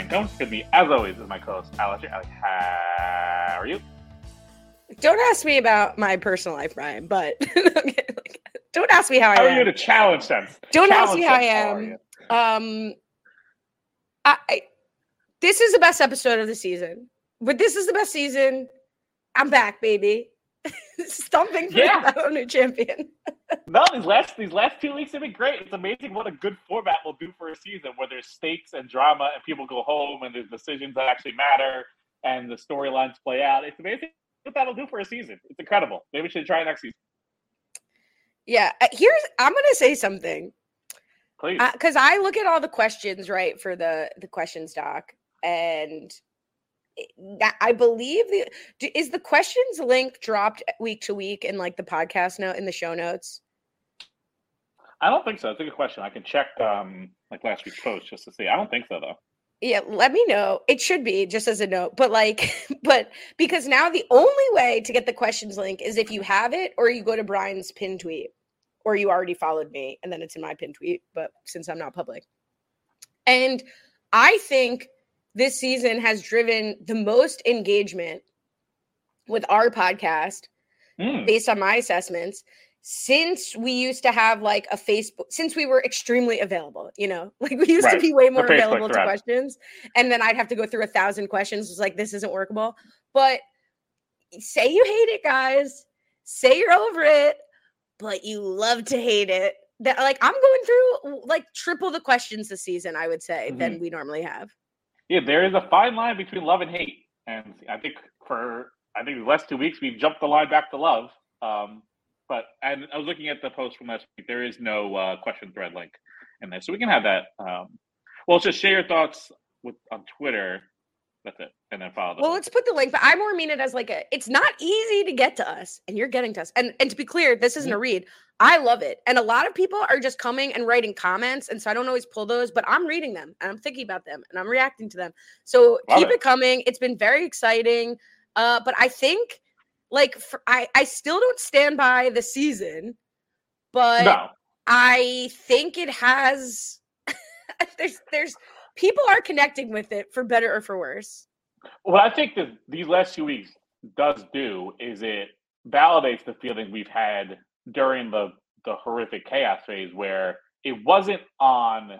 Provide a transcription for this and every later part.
episode 16. I am Jones. With me, as always, is my co-host Alex. Alex, how are you? Don't ask me about my personal life, Brian. But don't ask me how, how I am. How are you to challenge them? Don't challenge ask me how I am. Um, I, I this is the best episode of the season. But this is the best season. I'm back, baby. Stumping for yeah. the new champion. no, these last these last two weeks have been great. It's amazing what a good format will do for a season where there's stakes and drama and people go home and there's decisions that actually matter and the storylines play out. It's amazing what that'll do for a season. It's incredible. Maybe we should try next season. Yeah, uh, here's I'm gonna say something. Please, because uh, I look at all the questions right for the the questions doc, and I believe the is the questions link dropped week to week in like the podcast note in the show notes. I don't think so. That's a good question. I can check um like last week's post just to see. I don't think so though. Yeah, let me know. It should be just as a note, but like, but because now the only way to get the questions link is if you have it or you go to Brian's pin tweet or you already followed me and then it's in my pin tweet. But since I'm not public, and I think this season has driven the most engagement with our podcast mm. based on my assessments since we used to have like a Facebook, since we were extremely available, you know, like we used right. to be way more available to questions. And then I'd have to go through a thousand questions. It's like, this isn't workable. But say you hate it, guys. Say you're over it, but you love to hate it. That like I'm going through like triple the questions this season, I would say, mm-hmm. than we normally have yeah, there is a fine line between love and hate, and I think for I think the last two weeks we've jumped the line back to love. Um, but and I was looking at the post from last week. There is no uh, question thread link in there, so we can have that. Um, well, just share your thoughts with on Twitter. That's it, and then follow. the well, let's put the link. But I more mean it as like a. It's not easy to get to us, and you're getting to us. And and to be clear, this isn't a read. I love it. And a lot of people are just coming and writing comments. And so I don't always pull those, but I'm reading them and I'm thinking about them and I'm reacting to them. So love keep it. it. coming. It's been very exciting. Uh, but I think like for, I, I still don't stand by the season, but no. I think it has there's there's people are connecting with it for better or for worse. What I think that these last two weeks does do is it validates the feeling we've had during the the horrific chaos phase where it wasn't on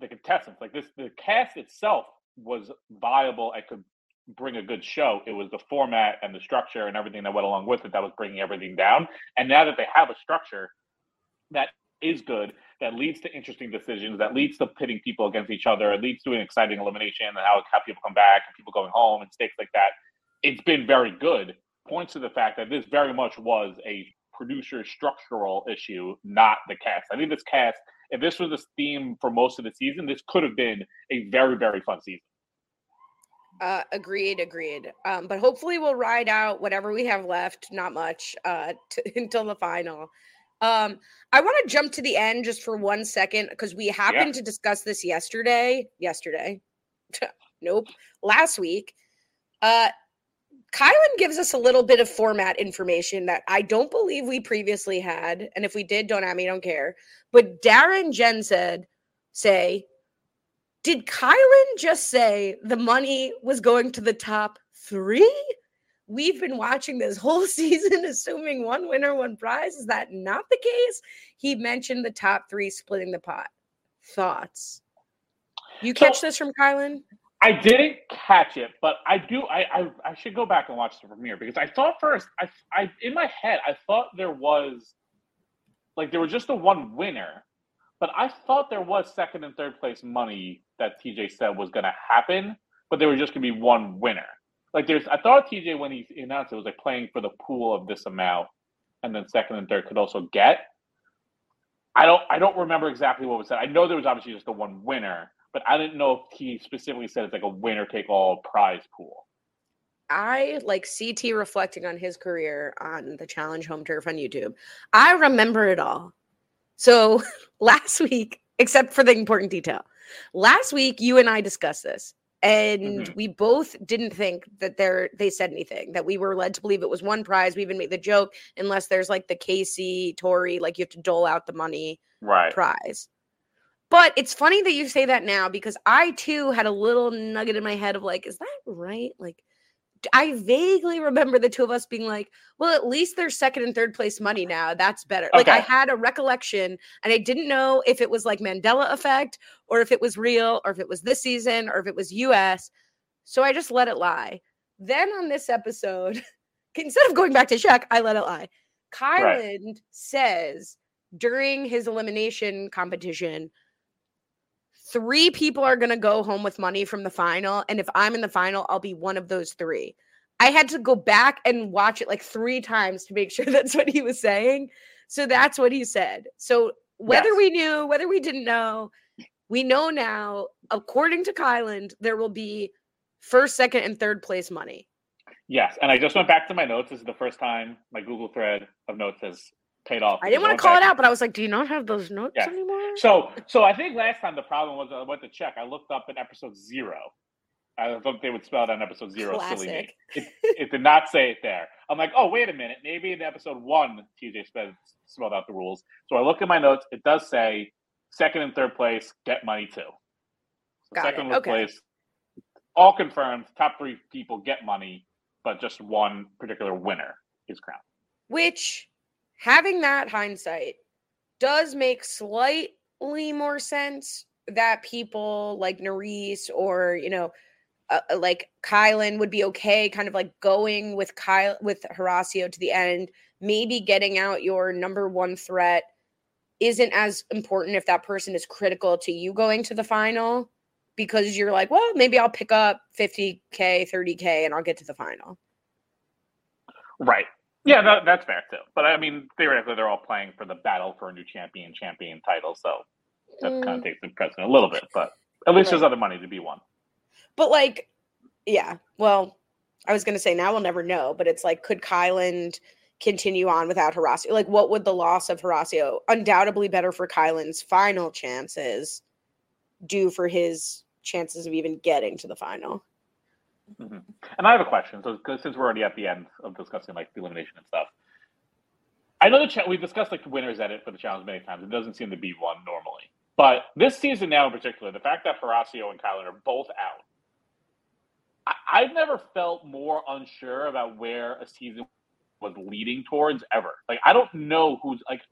the contestants. Like this, the cast itself was viable and could bring a good show. It was the format and the structure and everything that went along with it that was bringing everything down. And now that they have a structure that is good, that leads to interesting decisions, that leads to pitting people against each other, it leads to an exciting elimination and how, how people come back and people going home and stakes like that. It's been very good. Points to the fact that this very much was a producer structural issue, not the cast. I think this cast, if this was the theme for most of the season, this could have been a very, very fun season. Uh, agreed, agreed. Um, but hopefully we'll ride out whatever we have left, not much, uh, until the final. Um, I want to jump to the end just for one second because we happened yeah. to discuss this yesterday. Yesterday, nope, last week. Uh, Kyland gives us a little bit of format information that I don't believe we previously had. And if we did, don't at me, don't care. But Darren Jen said, say, did Kyland just say the money was going to the top three? We've been watching this whole season assuming one winner, one prize. Is that not the case? He mentioned the top three splitting the pot. Thoughts? You catch so, this from Kyland? I didn't catch it, but I do. I, I, I should go back and watch the premiere because I thought first. I I in my head I thought there was like there was just the one winner, but I thought there was second and third place money that TJ said was going to happen, but there was just going to be one winner. Like there's, I thought TJ when he announced it was like playing for the pool of this amount, and then second and third could also get. I don't I don't remember exactly what was said. I know there was obviously just the one winner but I didn't know if he specifically said it's like a winner take all prize pool. I like CT reflecting on his career on the Challenge Home Turf on YouTube. I remember it all. So last week, except for the important detail, last week you and I discussed this, and mm-hmm. we both didn't think that they they said anything. That we were led to believe it was one prize. We even made the joke, unless there's like the Casey Tori, like you have to dole out the money right prize. But it's funny that you say that now because I too had a little nugget in my head of like, is that right? Like, I vaguely remember the two of us being like, well, at least there's second and third place money now. That's better. Okay. Like I had a recollection and I didn't know if it was like Mandela effect or if it was real or if it was this season or if it was US. So I just let it lie. Then on this episode, instead of going back to check, I let it lie. Kyland right. says during his elimination competition, three people are going to go home with money from the final. And if I'm in the final, I'll be one of those three. I had to go back and watch it like three times to make sure that's what he was saying. So that's what he said. So whether yes. we knew, whether we didn't know, we know now, according to Kyland, there will be first, second, and third place money. Yes. And I just went back to my notes. This is the first time my Google thread of notes has paid off. I didn't want to call it out, but I was like, do you not have those notes yeah. anymore? So, so I think last time the problem was I went to check. I looked up in episode zero. I thought they would spell it on episode zero. Classic. Silly me. It, it, did not say it there. I'm like, oh, wait a minute. Maybe in episode one, TJ spelled spelled out the rules. So I look at my notes. It does say second and third place get money too. So second okay. place, all confirmed. Top three people get money, but just one particular winner is crowned. Which having that hindsight does make slightly more sense that people like Nurys or, you know, uh, uh, like Kyland would be okay kind of like going with Kyle with Horacio to the end, maybe getting out your number one threat isn't as important if that person is critical to you going to the final because you're like, well, maybe I'll pick up 50k, 30k and I'll get to the final. Right. Yeah, that, that's fair too. But I mean, theoretically, they're all playing for the battle for a new champion champion title, so that mm. kind of takes the precedent a little bit. But at least right. there's other money to be won. But like, yeah. Well, I was gonna say now we'll never know, but it's like, could Kyland continue on without Horacio? Like, what would the loss of Horacio, undoubtedly better for Kyland's final chances, do for his chances of even getting to the final? Mm-hmm. And I have a question. So, since we're already at the end of discussing like the elimination and stuff, I know the cha- we've discussed like the winners edit for the challenge many times. It doesn't seem to be one normally, but this season now in particular, the fact that Horacio and Kyland are both out, I- I've never felt more unsure about where a season was leading towards ever. Like I don't know who's like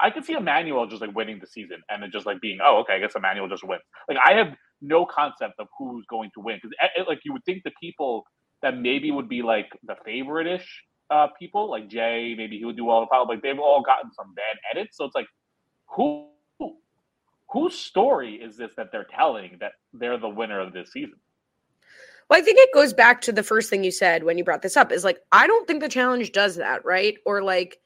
I could see Emmanuel just like winning the season and then just like being oh okay I guess Emmanuel just wins. Like I have no concept of who's going to win because eh, eh, like you would think the people that maybe would be like the favorite ish uh, people like Jay maybe he would do well the problem like they've all gotten some bad edits so it's like who whose story is this that they're telling that they're the winner of this season? Well, I think it goes back to the first thing you said when you brought this up is like, I don't think the challenge does that, right? Or like,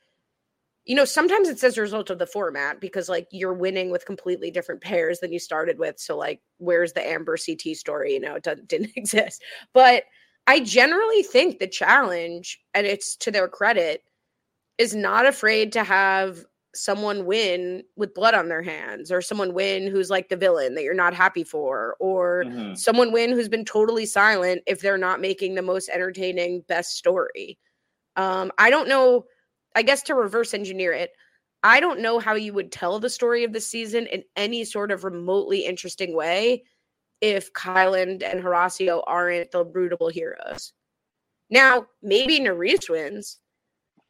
you know, sometimes it's as a result of the format because like you're winning with completely different pairs than you started with. So, like, where's the Amber CT story? You know, it didn't exist. But I generally think the challenge, and it's to their credit, is not afraid to have someone win with blood on their hands or someone win who's like the villain that you're not happy for or mm-hmm. someone win who's been totally silent if they're not making the most entertaining best story um i don't know i guess to reverse engineer it i don't know how you would tell the story of the season in any sort of remotely interesting way if Kyland and Horacio aren't the rootable heroes. Now, maybe Nurys wins,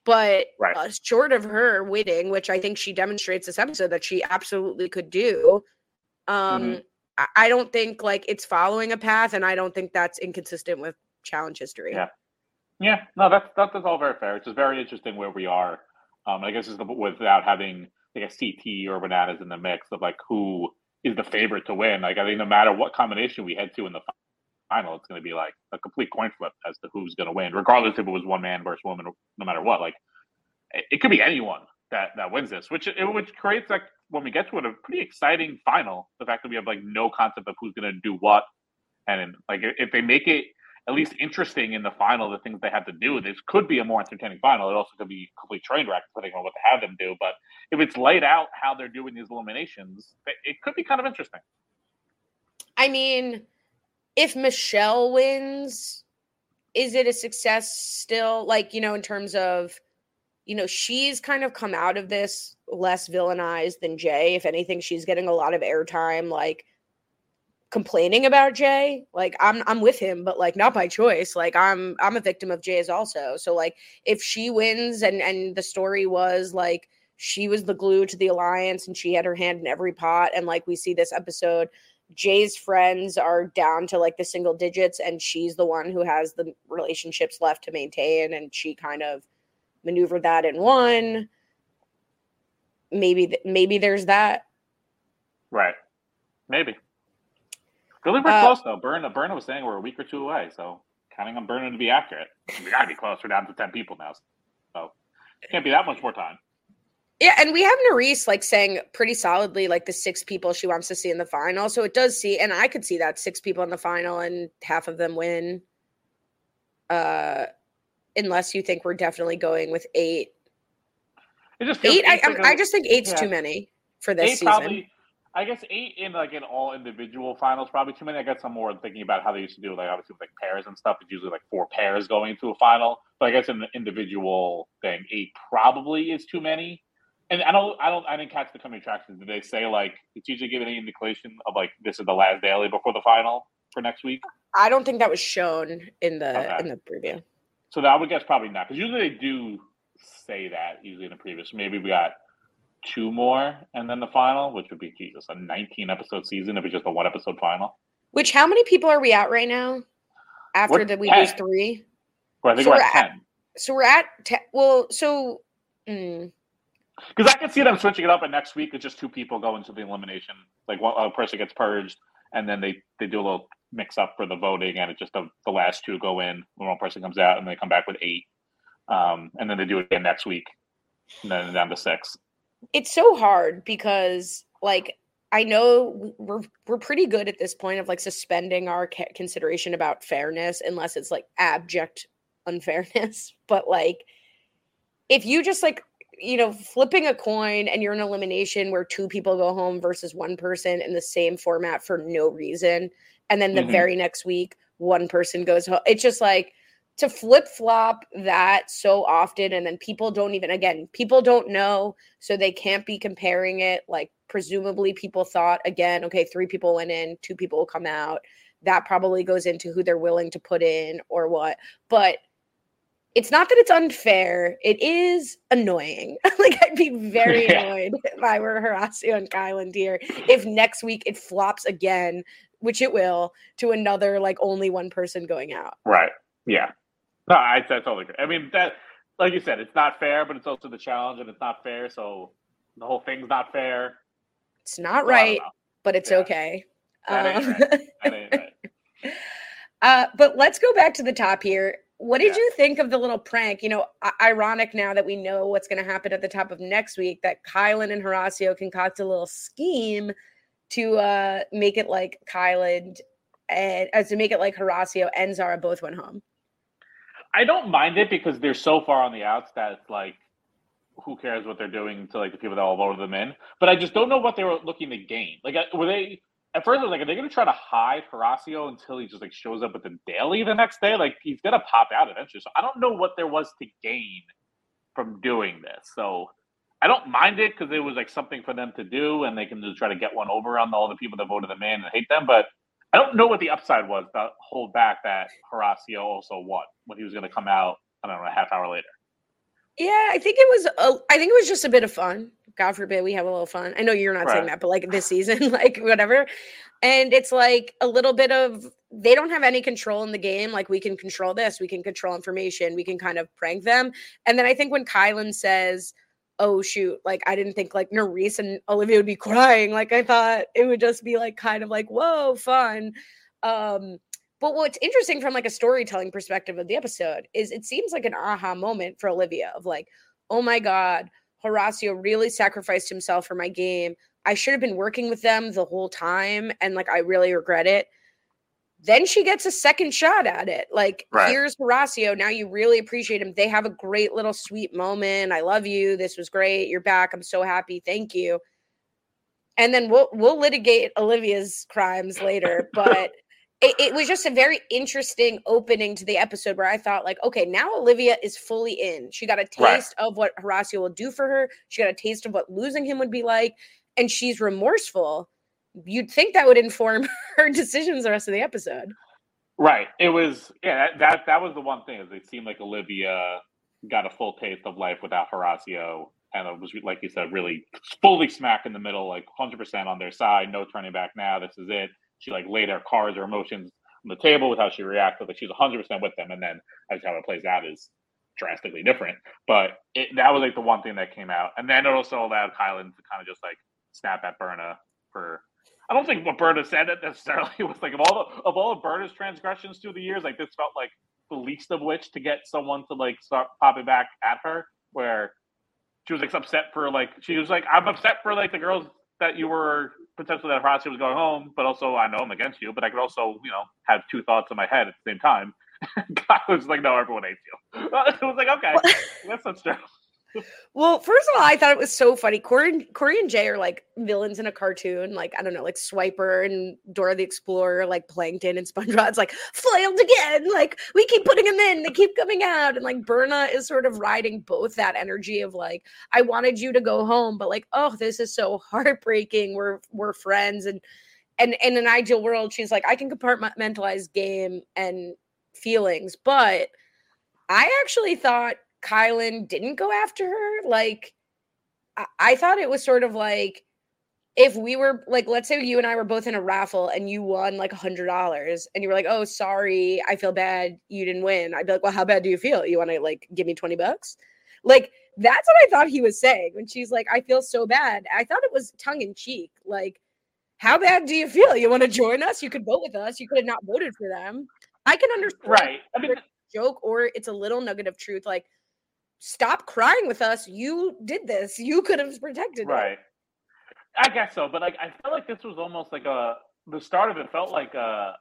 but right. uh, short of her winning, which I think she demonstrates this episode that she absolutely could do, um, mm-hmm. I, I don't think like it's following a path, and I don't think that's inconsistent with challenge history. Yeah, yeah, no, that's that's all very fair. It's just very interesting where we are. Um, I guess it's the, without having like a CT or bananas in the mix of like who is the favorite to win. Like I think no matter what combination we head to in the final, it's going to be like a complete coin flip as to who's going to win, regardless if it was one man versus woman, no matter what. Like it could be anyone that that wins this, which which creates like when we get to it a pretty exciting final. The fact that we have like no concept of who's going to do what, and like if they make it at least interesting in the final, the things they have to do, this could be a more entertaining final. It also could be a complete train wreck depending on what they have them do. But if it's laid out how they're doing these eliminations, it could be kind of interesting. I mean, if Michelle wins, is it a success still? Like, you know, in terms of, you know, she's kind of come out of this less villainized than Jay. If anything, she's getting a lot of airtime, like complaining about Jay. Like I'm I'm with him, but like not by choice. Like I'm I'm a victim of Jay's also. So like if she wins and and the story was like she was the glue to the alliance and she had her hand in every pot and like we see this episode Jay's friends are down to like the single digits and she's the one who has the relationships left to maintain and she kind of maneuvered that in one maybe maybe there's that right maybe really we're uh, close though Berna Berna was saying we're a week or two away so counting on Berna to be accurate we gotta be close we're down to 10 people now so can't be that much more time yeah, and we have Nurys like saying pretty solidly like the six people she wants to see in the final. So it does see, and I could see that six people in the final and half of them win. Uh, unless you think we're definitely going with eight. It just eight. I, like a, I just think eight's yeah. too many for this eight season. Probably, I guess eight in like in all individual finals probably too many. I guess I'm more thinking about how they used to do like obviously with like pairs and stuff. It's usually like four pairs going into a final. But I guess in the individual thing, eight probably is too many. And I don't, I don't, I didn't catch the coming attractions. Did they say like it's usually given any indication of like this is the last daily before the final for next week? I don't think that was shown in the okay. in the preview. So that I would guess probably not because usually they do say that usually in the previous. Maybe we got two more and then the final, which would be Jesus a 19 episode season if it's just a one episode final. Which how many people are we at right now? After that we 10. lose three. Well, I think so we're, at, ten. so we're at ten. Well, so. Mm, because I can see them switching it up, and next week it's just two people go into the elimination. Like one a person gets purged, and then they they do a little mix up for the voting, and it's just the, the last two go in when one person comes out, and they come back with eight, um, and then they do it again next week, and then down to six. It's so hard because like I know we're we're pretty good at this point of like suspending our consideration about fairness unless it's like abject unfairness, but like if you just like you know, flipping a coin and you're an elimination where two people go home versus one person in the same format for no reason. And then the mm-hmm. very next week, one person goes home. It's just like to flip flop that so often. And then people don't even, again, people don't know. So they can't be comparing it. Like, presumably, people thought, again, okay, three people went in, two people will come out. That probably goes into who they're willing to put in or what. But it's not that it's unfair. It is annoying. like I'd be very yeah. annoyed if I were Horacio and Kyland here if next week it flops again, which it will, to another like only one person going out. Right. Yeah. No, I, I totally agree. I mean that, like you said, it's not fair, but it's also the challenge, and it's not fair. So the whole thing's not fair. It's not right, but it's yeah. okay. That ain't right. That ain't right. Uh, but let's go back to the top here. What did yeah. you think of the little prank? You know, ironic now that we know what's going to happen at the top of next week that Kyland and Horacio concoct a little scheme to uh make it like Kyland and as uh, to make it like Horacio and Zara both went home. I don't mind it because they're so far on the outs that it's like who cares what they're doing to like the people that all voted them in. But I just don't know what they were looking to gain. Like, were they at first I was like, are they going to try to hide Horacio until he just like shows up at the daily the next day? Like he's going to pop out eventually. So I don't know what there was to gain from doing this. So I don't mind it because it was like something for them to do, and they can just try to get one over on all the people that voted them in and hate them. But I don't know what the upside was to hold back that Horacio also won when he was going to come out. I don't know a half hour later. Yeah, I think it was. A, I think it was just a bit of fun. God forbid we have a little fun. I know you're not right. saying that, but like this season, like whatever. And it's like a little bit of they don't have any control in the game. Like we can control this, we can control information, we can kind of prank them. And then I think when Kyland says, "Oh shoot," like I didn't think like Nurys and Olivia would be crying. Like I thought it would just be like kind of like whoa, fun. Um, but what's interesting from like a storytelling perspective of the episode is it seems like an aha moment for Olivia of like, oh my God, Horacio really sacrificed himself for my game. I should have been working with them the whole time. And like, I really regret it. Then she gets a second shot at it. Like, right. here's Horacio. Now you really appreciate him. They have a great little sweet moment. I love you. This was great. You're back. I'm so happy. Thank you. And then we'll we'll litigate Olivia's crimes later. But it, it, was just a very interesting opening to the episode where I thought, like, okay, now Olivia is fully in. She got a taste right. of what Horacio will do for her. She got a taste of what losing him would be like, and she's remorseful. You'd think that would inform her decisions the rest of the episode. Right. It was yeah. That that, that was the one thing is it seemed like Olivia got a full taste of life without Horacio, and it was like you said, really fully smack in the middle, like hundred percent on their side, no turning back now. This is it she like laid her cards or emotions on the table with how she reacted. Like she's 100 percent with them, and then as how it plays out is drastically different. But it, that was like the one thing that came out, and then it also allowed Kyland to kind of just like snap at Berna for. I don't think what Berna said it necessarily was like of all the of all of Berna's transgressions through the years, like this felt like the least of which to get someone to like start popping back at her, where she was like upset for like she was like I'm upset for like the girls that you were potentially that Horacio was going home, but also I know I'm against you, but I could also, you know, have two thoughts in my head at the same time. I was like, no, everyone hates you. it was like, okay, that's not true well, first of all, I thought it was so funny. Cory, Cory and Jay are like villains in a cartoon, like I don't know, like Swiper and Dora the Explorer, like Plankton and SpongeBob. It's like flailed again. Like we keep putting them in, they keep coming out, and like Berna is sort of riding both that energy of like I wanted you to go home, but like oh, this is so heartbreaking. We're we're friends, and and, and in an ideal world, she's like I can compartmentalize game and feelings, but I actually thought Kyland didn't go after her. Like, I-, I thought it was sort of like if we were like, let's say you and I were both in a raffle and you won like a hundred dollars and you were like, oh, sorry, I feel bad you didn't win. I'd be like, well, how bad do you feel? You want to like give me 20 bucks? Like, that's what I thought he was saying when she's like, I feel so bad. I thought it was tongue in cheek. Like, how bad do you feel? You want to join us? You could vote with us. You could have not voted for them. I can understand. Right. I mean, joke or it's a little nugget of truth. Like, stop crying with us. You did this. You could have protected right. I guess so, but like I felt like this was almost like a the start of it felt like a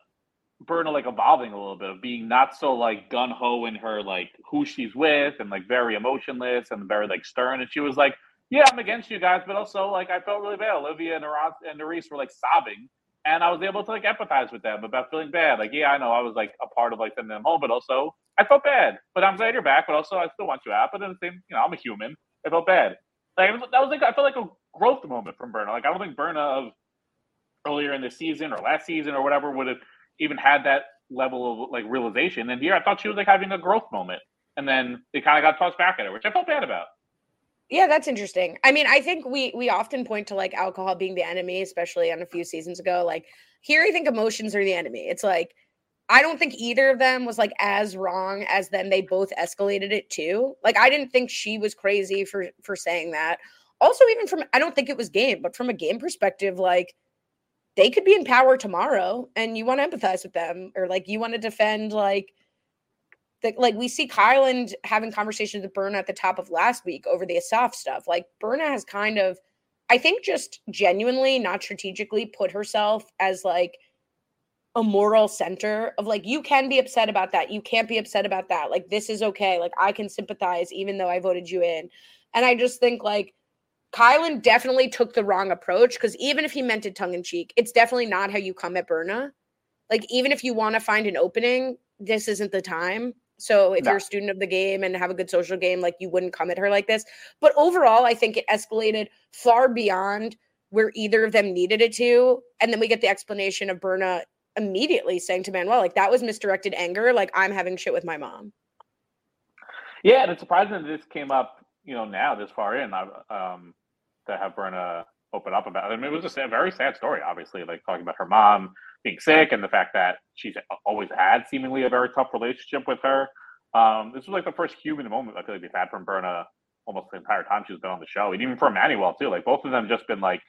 Berna like evolving a little bit of being not so like gun ho in her like who she's with and like very emotionless and very like stern. And she was like, "Yeah, I'm against you guys," but also like I felt really bad. Olivia and Aras and Nurys were like sobbing, and I was able to like empathize with them about feeling bad. Like, yeah, I know I was like a part of like sending them home, but also I felt bad, but I'm glad you're back. But also, I still want you out. But then the same, you know, I'm a human. I felt bad. Like that was like I felt like a growth moment from Berna. Like I don't think Berna of earlier in the season or last season or whatever would have even had that level of like realization. And here I thought she was like having a growth moment, and then they kind of got tossed back at her, which I felt bad about. Yeah, that's interesting. I mean, I think we we often point to like alcohol being the enemy, especially on a few seasons ago. Like here, I think emotions are the enemy. It's like I don't think either of them was like as wrong as then they both escalated it too. Like I didn't think she was crazy for for saying that. Also, even from I don't think it was game, but from a game perspective, like they could be in power tomorrow and you want to empathize with them or like you want to defend like the, like we see Kyland having conversations with Berna at the top of last week over the Asaf stuff. Like Berna has kind of, I think, just genuinely, not strategically, put herself as like a moral center of like you can be upset about that you can't be upset about that like this is okay like i can sympathize even though i voted you in. And i just think like Kyland definitely took the wrong approach because even if he meant it tongue-in-cheek it's definitely not how you come at berna. Like even if you want to find an opening this isn't the time. So if no. you're a student of the game and have a good social game like you wouldn't come at her like this. But overall i think it escalated far beyond where either of them needed it to and then we get the explanation of berna immediately saying to Manuel, like that was misdirected anger. Like I'm having shit with my mom. Yeah, and it's surprising that this came up, you know, now this far in, um, to have Berna open up about. It. I mean, it was just a very sad story, obviously, like talking about her mom being sick and the fact that she's always had seemingly a very tough relationship with her. Um, this was like the first human moment I feel like they've had from Berna almost the entire time she's been on the show, and even for Manuel too. Like both of them just been like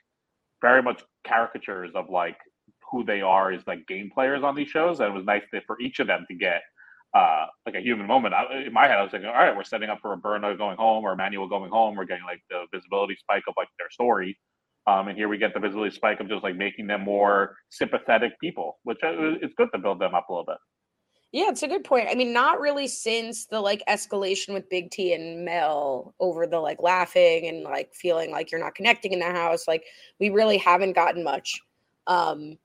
very much caricatures of like who they are as like game players on these shows. And it was nice that for each of them to get uh, like a human moment. I, in my head, I was thinking, all right, we're setting up for a Berna going home or Emmanuel going home. We're getting like the visibility spike of like their story. Um, and here we get the visibility spike of just like making them more sympathetic people, which uh, it's good to build them up a little bit. Yeah, it's a good point. I mean, not really since the like escalation with Big T and Mel over the like laughing and like feeling like you're not connecting in the house. Like we really haven't gotten much um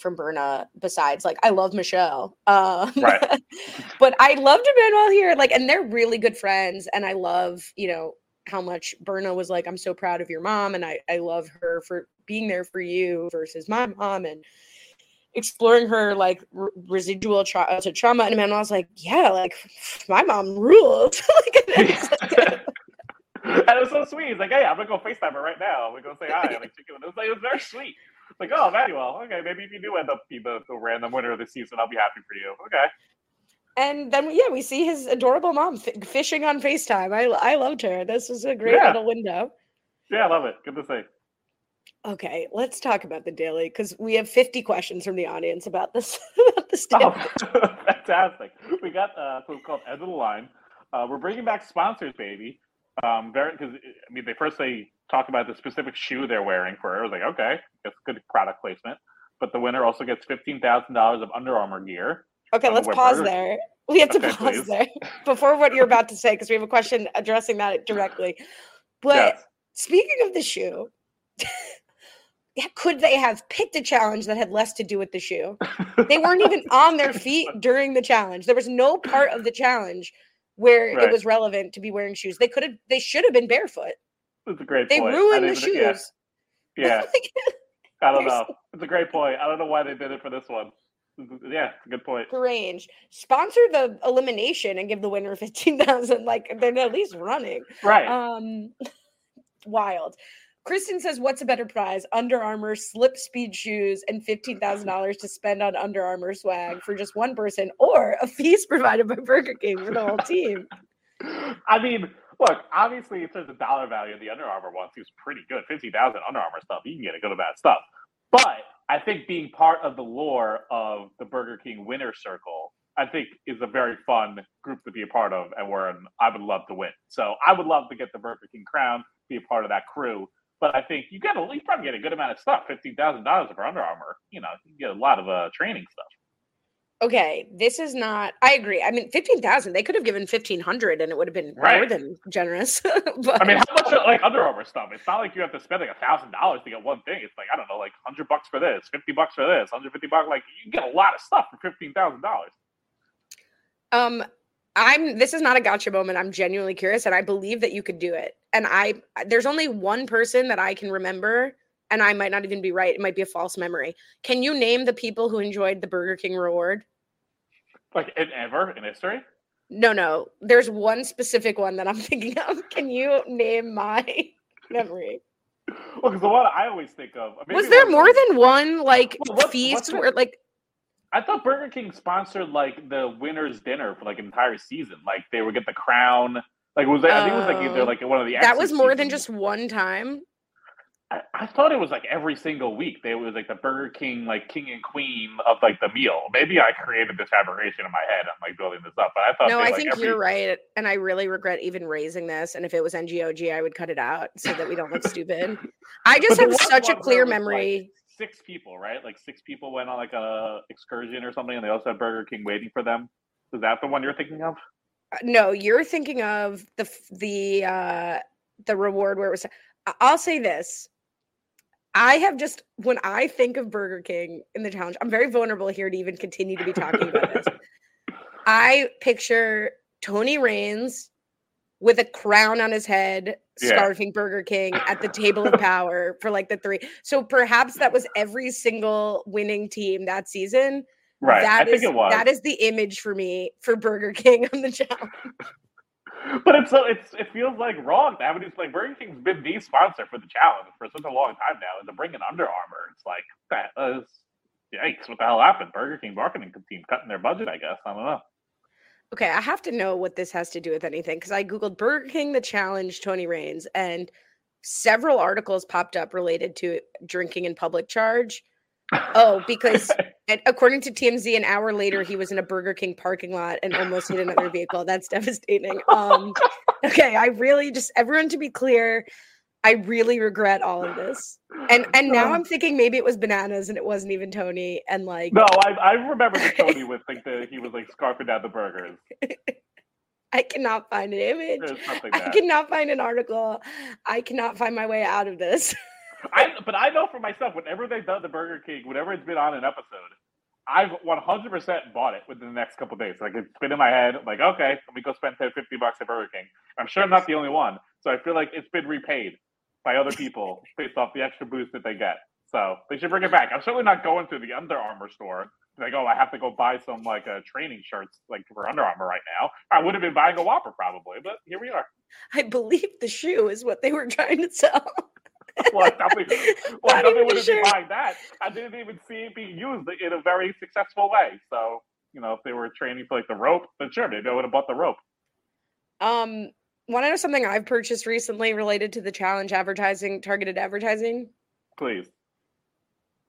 from Berna besides like I love Michelle. Um, Right. but I loved Emmanuel here. Like, and they're really good friends. And I love, you know, how much Berna was like, I'm so proud of your mom. And I, I love her for being there for you versus my mom and exploring her like r- residual childhood trauma. And Emmanuel was like, yeah, like my mom rules. like, and it's like, and it was so sweet. He's like, "Hey, I'm gonna go Facetime her right now. We're gonna say hi." I'm like, chicken. It was like it was very sweet. It's like, "Oh, Manuel, okay, maybe if you do end up being the, the random winner of the season, I'll be happy for you." Okay. and then yeah, we see his adorable mom f- fishing on FaceTime. I I loved her. This was a great Yeah. little window. Yeah, I love it. Good to see. Okay, let's talk about the daily because we have 50 questions from the audience about this about this Oh, fantastic. We got uh, what's called End of the Line. Uh, we're bringing back sponsors, baby. Um, very because I mean, they first they talk about the specific shoe they're wearing for it. I was like, okay, that's good product placement. But the winner also gets fifteen thousand dollars of Under Armour gear. Okay, let's pause there. We have to Okay, pause please. there before what you're about to say because we have a question addressing that directly. But Yes. speaking of the shoe, could they have picked a challenge that had less to do with the shoe? They weren't even on their feet during the challenge. There was no part of the challenge where Right. it was relevant to be wearing shoes. They could have. They should have been barefoot. It's a great They point. I ruined the even- shoes. Yeah, Like, I don't know. It's a great point. I don't know why they did it for this one. Yeah, it's a good point. range. Sponsor the elimination and give the winner fifteen thousand. Like they're at least running. Right. Um, wild. Kristen says, "What's a better prize? Under Armour slip speed shoes and fifteen thousand dollars to spend on Under Armour swag for just one person, or a feast provided by Burger King for the whole team." I mean, look, obviously, in terms of dollar value, of the Under Armour one seems pretty good. 50000 Under Armour stuff, you can get a good amount of stuff. But I think being part of the lore of the Burger King winner circle, I think is a very fun group to be a part of, and where I would love to win. So I would love to get the Burger King crown, be a part of that crew. But I think you get a, you probably get a good amount of stuff. Fifteen thousand dollars for Under Armour, you know, you get a lot of uh, training stuff. Okay, this is not. I agree. I mean, fifteen thousand. They could have given fifteen hundred, and it would have been more Right. than generous. but I mean, how much like Under Armour stuff? It's not like you have to spend like a thousand dollars to get one thing. It's like I don't know, like hundred bucks for this, fifty bucks for this, hundred fifty bucks. Like you get a lot of stuff for fifteen thousand dollars. Um, I'm this is not a gotcha moment. I'm genuinely curious, and I believe that you could do it. And I there's only one person that I can remember, and I might not even be right. It might be a false memory. Can you name the people who enjoyed the Burger King reward? Like in ever in history. No, no. There's one specific one that I'm thinking of. Can you name my memory? Well, because the one I always think of maybe Was there more than one like Well, what- feast where like I thought Burger King sponsored like the winners' dinner for like an entire season. Like they would get the crown. Like was I think it was like either Oh. like one of the that was more than just one time? I, I thought it was like every single week. They was like the Burger King, like king and queen of like the meal. Maybe I created this aberration in my head. I'm like building this up, but I thought No, they, I like, think every, you're right. And I really regret even raising this. And if it was NGOG, I would cut it out so that we don't look stupid. I just have such a clear was, like, memory. six people, right? Like six people went on like a excursion or something, and they also had Burger King waiting for them. Is that the one you're thinking of? Uh, No, you're thinking of the the uh the reward where it was I'll say this. I have just when I think of Burger King in the challenge, I'm very vulnerable here to even continue to be talking about this. I picture Tony Raines with a crown on his head, Yeah. scarfing Burger King at the table of power for like the three. So perhaps that was every single winning team that season. Right. That I think it was. that is the image for me for Burger King on the challenge. but it's so it's it feels like wrong to have it. It's like Burger King's been the sponsor for the challenge for such a long time now, and to bring in Under Armour, it's like yikes. What the hell happened? Burger King marketing team cutting their budget. I guess I don't know. Okay, I have to know what this has to do with anything because I googled Burger King the challenge Tony Raines and several articles popped up related to drinking in public charge. Oh, because according to TMZ, an hour later he was in a Burger King parking lot and almost hit another vehicle. That's devastating. Um, okay, I really just everyone to be clear, I really regret all of this. And and now I'm thinking maybe it was bananas and it wasn't even Tony. And like no, I I remember the Tony with like the he was like scarfing down the burgers. I cannot find an image. I cannot find an article. I cannot find my way out of this. I but I know for myself, whenever they've done the Burger King, whenever it's been on an episode, I've 100% bought it within the next couple days. Like it's been in my head, like okay, let me go spend 10, 50 bucks at Burger King. I'm sure I'm not the only one, so I feel like it's been repaid by other people based off the extra boost that they get. So they should bring it back. I'm certainly not going to the Under Armour store. Like, oh, I have to go buy some like uh, training shirts like for Under Armour right now. I would have been buying a Whopper probably, but here we are. I believe the shoe is what they were trying to sell. well, I they, well, I thought they wouldn't sure. that. I didn't even see it being used in a very successful way. So, you know, if they were training for like the rope, then sure, they would have bought the rope. Um, want to know something I've purchased recently related to the challenge advertising, targeted advertising? Please.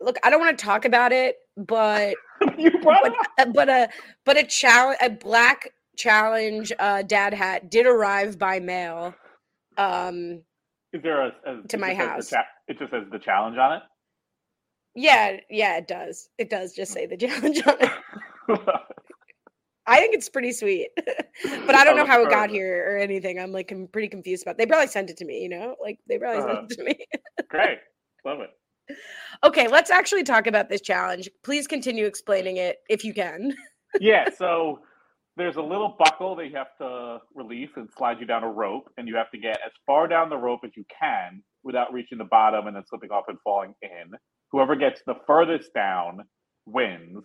Look, I don't want to talk about it, but you brought but, but a but a challenge, a black challenge uh, dad hat did arrive by mail. Um, is there a, a to my house? Cha- it just says the challenge on it. Yeah, yeah, it does. It does just say the challenge on it. I think it's pretty sweet, but I don't know how it got here or anything. I'm like, I'm pretty confused about. It. They probably sent it to me, you know, like they probably uh, sent it to me. great, love it. Okay, let's actually talk about this challenge. Please continue explaining it if you can. yeah, so there's a little buckle that you have to release and slide you down a rope, and you have to get as far down the rope as you can without reaching the bottom and then slipping off and falling in. Whoever gets the furthest down wins.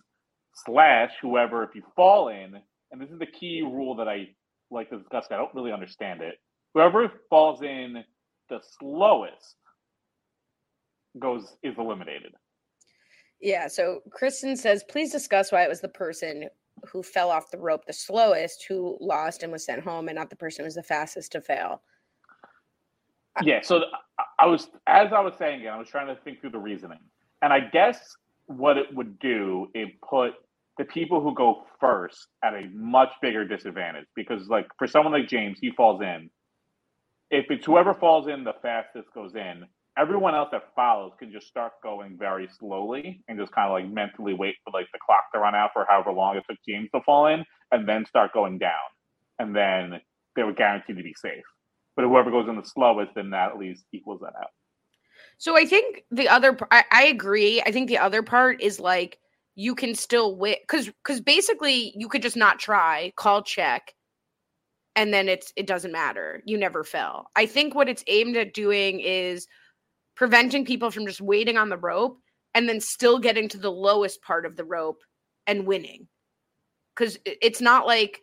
Slash, whoever, if you fall in, and this is the key rule that I like to discuss, I don't really understand it. Whoever falls in the slowest goes is eliminated. Yeah. So Kristen says, please discuss why it was the person who fell off the rope the slowest who lost and was sent home, and not the person who was the fastest to fail. Yeah. So I was, as I was saying, it I was trying to think through the reasoning, and I guess what it would do, it put the people who go first at a much bigger disadvantage because, like, for someone like James, he falls in. If it's whoever falls in the fastest goes in, everyone else that follows can just start going very slowly and just kind of like mentally wait for like the clock to run out for however long it took James to fall in, and then start going down, and then they were guaranteed to be safe. But whoever goes in the slowest, then that at least equals that out. So I think the other, I, I agree. I think the other part is like you can still win because because basically you could just not try, call check, and then it's it doesn't matter. You never fell. I think what it's aimed at doing is preventing people from just waiting on the rope and then still getting to the lowest part of the rope and winning. Because it's not like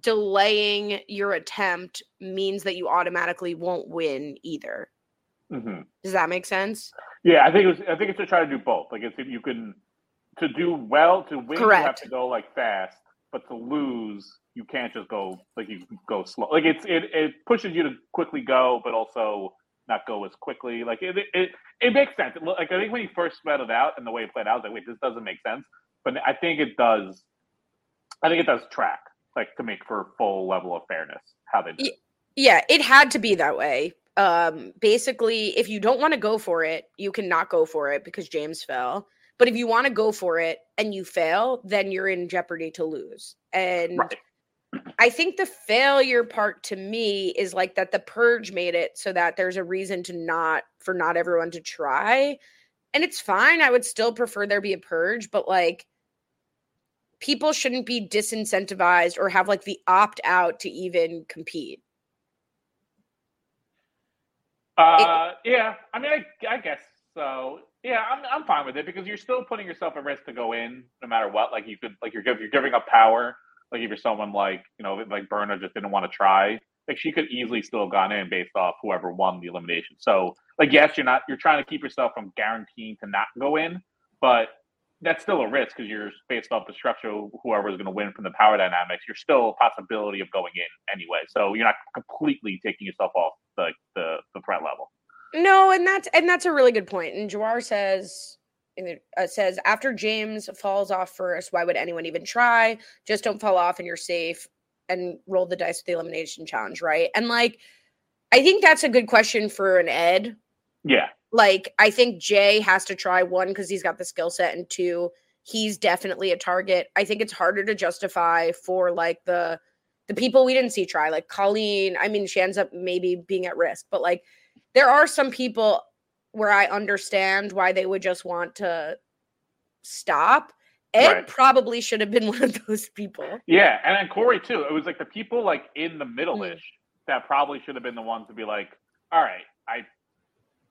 delaying your attempt means that you automatically won't win either. Mm-hmm. Does that make sense? Yeah, I think it was. I think it's to try to do both. Like, if you can to do well to win, Correct. you have to go like fast, but to lose, you can't just go like you go slow. Like it's it it pushes you to quickly go, but also not go as quickly. Like it, it, it makes sense. Like I think when he first spelled it out and the way it played out, I was like, wait, this doesn't make sense. But I think it does. I think it does track like to make for full level of fairness how they do. Yeah, it had to be that way. Um, basically, if you don't want to go for it, you cannot go for it because James fell. But if you want to go for it and you fail, then you're in jeopardy to lose. And right. I think the failure part to me is like that the purge made it so that there's a reason to not for not everyone to try. And it's fine. I would still prefer there be a purge, but like people shouldn't be disincentivized or have like the opt out to even compete. Uh, it, yeah. I mean, I, I guess so. Yeah, I'm I'm fine with it because you're still putting yourself at risk to go in no matter what. Like you could, like you're you're giving up power like if you're someone like you know like Berna just didn't want to try, like she could easily still have gone in based off whoever won the elimination. So like yes, you're not you're trying to keep yourself from guaranteeing to not go in, but that's still a risk because you're based off the structure whoever is going to win from the power dynamics. You're still a possibility of going in anyway, so you're not completely taking yourself off the the, the threat level. No, and that's and that's a really good point. And Jawar says uh, says after James falls off first, why would anyone even try? Just don't fall off and you're safe and roll the dice with the elimination challenge, right? And like, I think that's a good question for an Ed. Yeah. Like, I think Jay has to try one because he's got the skill set, and two, he's definitely a target. I think it's harder to justify for like the the people we didn't see try, like Colleen. I mean, she ends up maybe being at risk, but like there are some people where I understand why they would just want to stop. Ed Right. probably should have been one of those people. Yeah, and then Corey too. It was like the people like in the Mm. middle-ish that probably should have been the ones to be like, all right, I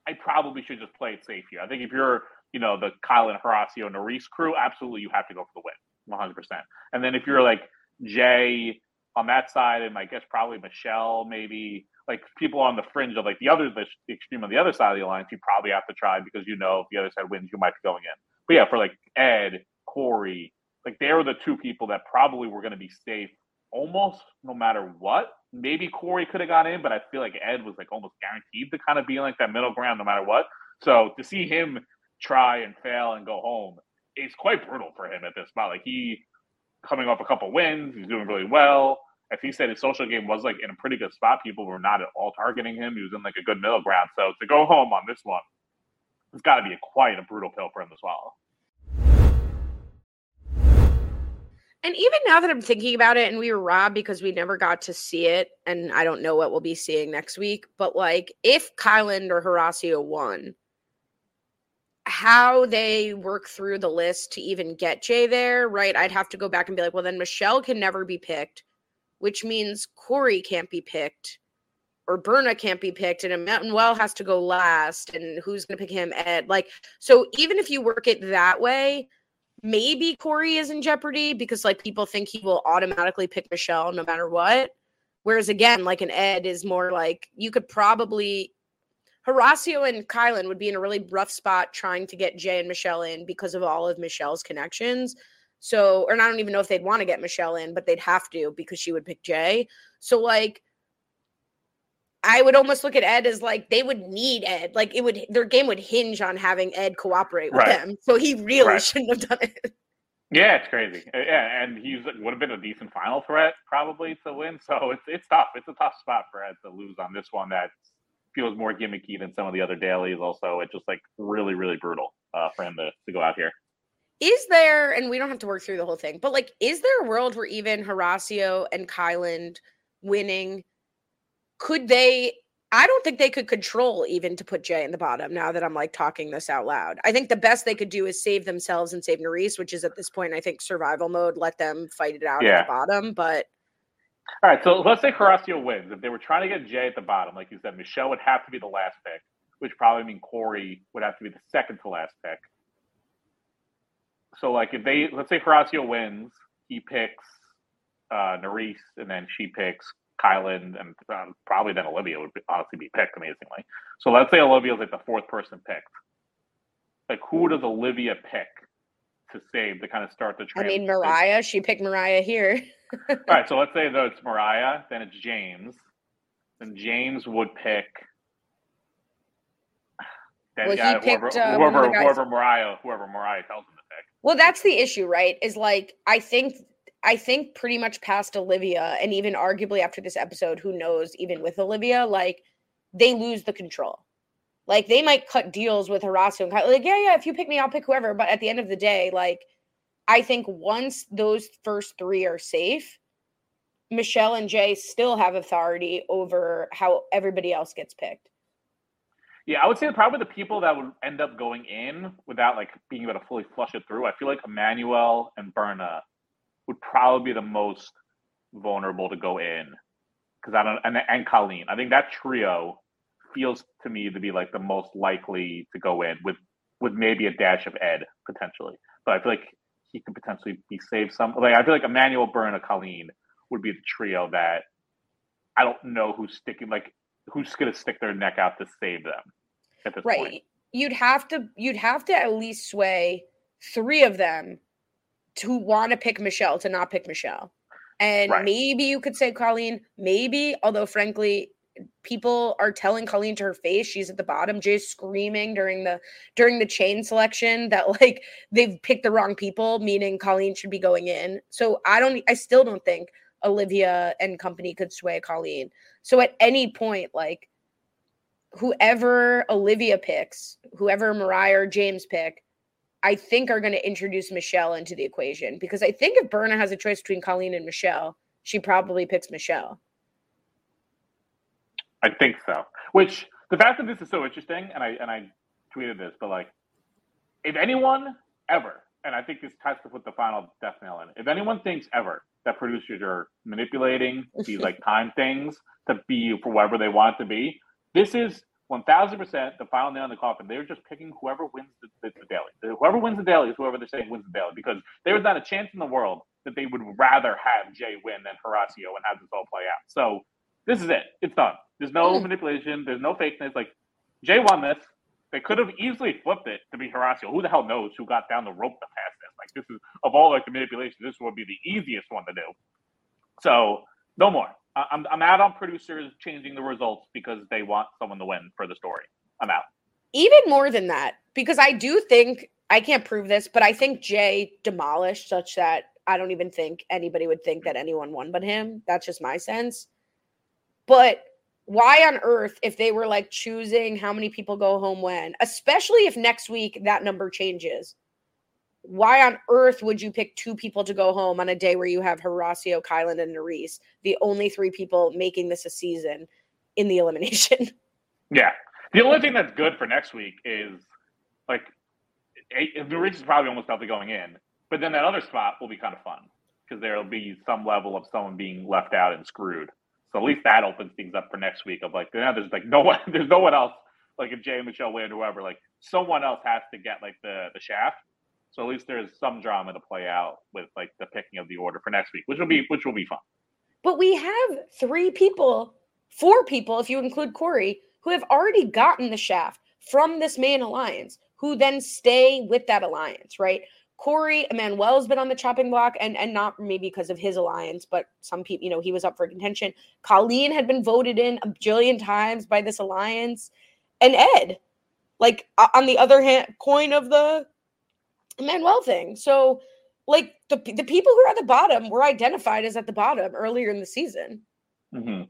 I probably should just play it safe here. I think if you're, you know, the Kyle and Horacio Nurys crew, absolutely you have to go for the win, one hundred percent. And then if you're like Jay on that side, and I guess probably Michelle, maybe like people on the fringe of like the other the extreme on the other side of the alliance, you probably have to try because you know if the other side wins, you might be going in. But yeah, for like Ed, Corey, like they were the two people that probably were going to be safe almost no matter what. Maybe Corey could have got in, but I feel like Ed was like almost guaranteed to kind of be like that middle ground no matter what. So to see him try and fail and go home is quite brutal for him at this spot. Like he coming off a couple wins, he's doing really well. As he said, his social game was like in a pretty good spot. People were not at all targeting him. He was in like a good middle ground. So to go home on this one, it's got to be a, quite a brutal pill for him to swallow. And even now that I'm thinking about it, and we were robbed because we never got to see it, and I don't know what we'll be seeing next week. But like, if Kyland or Horacio won, how they work through the list to even get Jay there, right? I'd have to go back and be like, well, then Michelle can never be picked, which means Corey can't be picked, or Berna can't be picked, and Emanuel has to go last, and who's going to pick him? Ed. Like, so even if you work it that way, maybe Corey is in jeopardy because like people think he will automatically pick Michelle no matter what. Whereas again, like an Ed is more like you could probably Horacio and Kyland would be in a really rough spot trying to get Jay and Michelle in because of all of Michelle's connections. So, or I don't even know if they'd want to get Michelle in, but they'd have to because she would pick Jay. So, like, I would almost look at Ed as like they would need Ed. Like it would their game would hinge on having Ed cooperate with Right. them. So he really Right. shouldn't have done it. Yeah, it's crazy. Uh, Yeah, and he would have been a decent final threat probably to win. So it's it's tough. It's a tough spot for Ed to lose on this one that feels more gimmicky than some of the other dailies. Also, it's just like really really brutal uh, for him to, to go out here. Is there, and we don't have to work through the whole thing, but like, is there a world where even Horacio and Kyland winning could they? I don't think they could control even to put Jay in the bottom now that I'm like talking this out loud. I think the best they could do is save themselves and save Nurys, which is at this point, I think survival mode, let them fight it out at the bottom. But All right, so let's say Horacio wins. If they were trying to get Jay at the bottom, like you said, Michelle would have to be the last pick, which probably mean Corey would have to be the second to last pick. So, like, if they let's say Horacio wins, he picks uh, Nurys, and then she picks Kyland, and um, probably then Olivia would be, honestly be picked amazingly. So let's say Olivia's like the fourth person picked. Like, who does Olivia pick to save to kind of start the train? I mean, Mariah, she picked Mariah here. all right, so let's say though it's Mariah, then it's James. Then James would pick. Then, Well, he yeah, whoever, picked, uh, whoever, whoever Mariah, whoever Mariah tells him. Well, that's the issue, right? Is like I think I think pretty much past Olivia and even arguably after this episode, who knows, even with Olivia, like they lose the control. Like they might cut deals with Horacio and Kyle, like, yeah, yeah, if you pick me, I'll pick whoever. But at the end of the day, like I think once those first three are safe, Michelle and Jay still have authority over how everybody else gets picked. Yeah, I would say probably the people that would end up going in without like being able to fully flush it through. I feel like Emmanuel and Berna would probably be the most vulnerable to go in because I don't and and Colleen. I think that trio feels to me to be like the most likely to go in with with maybe a dash of Ed potentially. But I feel like he could potentially be saved some. Like I feel like Emmanuel, Berna, Colleen would be the trio that I don't know who's sticking like who's to stick their neck out to save them at this right point. you'd have to you'd have to at least sway three of them to want to pick michelle to not pick michelle and Right. maybe you could say colleen maybe although frankly people are telling colleen to her face she's at the bottom jay's screaming during the during the chain selection that like they've picked the wrong people meaning colleen should be going in so i don't i still don't think olivia and company could sway colleen so at any point like whoever Olivia picks, whoever Mariah or James pick, I think are going to introduce Michelle into the equation because I think if Berna has a choice between Colleen and Michelle, she probably picks Michelle. I think so. Which the fact that this is so interesting, and I and I tweeted this, but like, if anyone ever, and I think this to put the final death nail in, if anyone thinks ever that producers are manipulating these like time things to be for whatever they want it to be, this is one thousand percent the final nail in the coffin. They're just picking whoever wins the, the, the daily. Whoever wins the daily is whoever they're saying wins the daily because there is not a chance in the world that they would rather have Jay win than Horacio and have this all play out. So this is it. It's done. There's no mm. manipulation. There's no fakeness. Like Jay won this. They could have easily flipped it to be Horacio. Who the hell knows who got down the rope the fastest? Like this is of all like the manipulation, this would be the easiest one to do. So no more. I'm I'm out on producers changing the results because they want someone to win for the story. I'm out. Even more than that, because I do think I can't prove this, but I think Jay demolished such that I don't even think anybody would think that anyone won but him. That's just my sense. But why on earth, if they were like choosing how many people go home when, especially if next week that number changes, why on earth would you pick two people to go home on a day where you have Horacio, Kyland, and Nurys, the only three people making this a season in the elimination? Yeah. The only thing that's good for next week is like eh, eh, Nurys is probably almost definitely going in, but then that other spot will be kind of fun because there'll be some level of someone being left out and screwed. So at least that opens things up for next week of like, now there's like no one, there's no one else like if Jay and Michelle win, or whoever, like someone else has to get like the the shaft. So at least there's some drama to play out with like the picking of the order for next week, which will be which will be fun. But we have three people, four people, if you include Corey, who have already gotten the shaft from this main alliance, who then stay with that alliance, right? Corey Emanuel's been on the chopping block, and and not maybe because of his alliance, but some people, you know, he was up for contention. Colleen had been voted in a jillion times by this alliance, and Ed, like on the other hand, coin of the Emanuel thing. So, like the the people who are at the bottom were identified as at the bottom earlier in the season. Mm-hmm.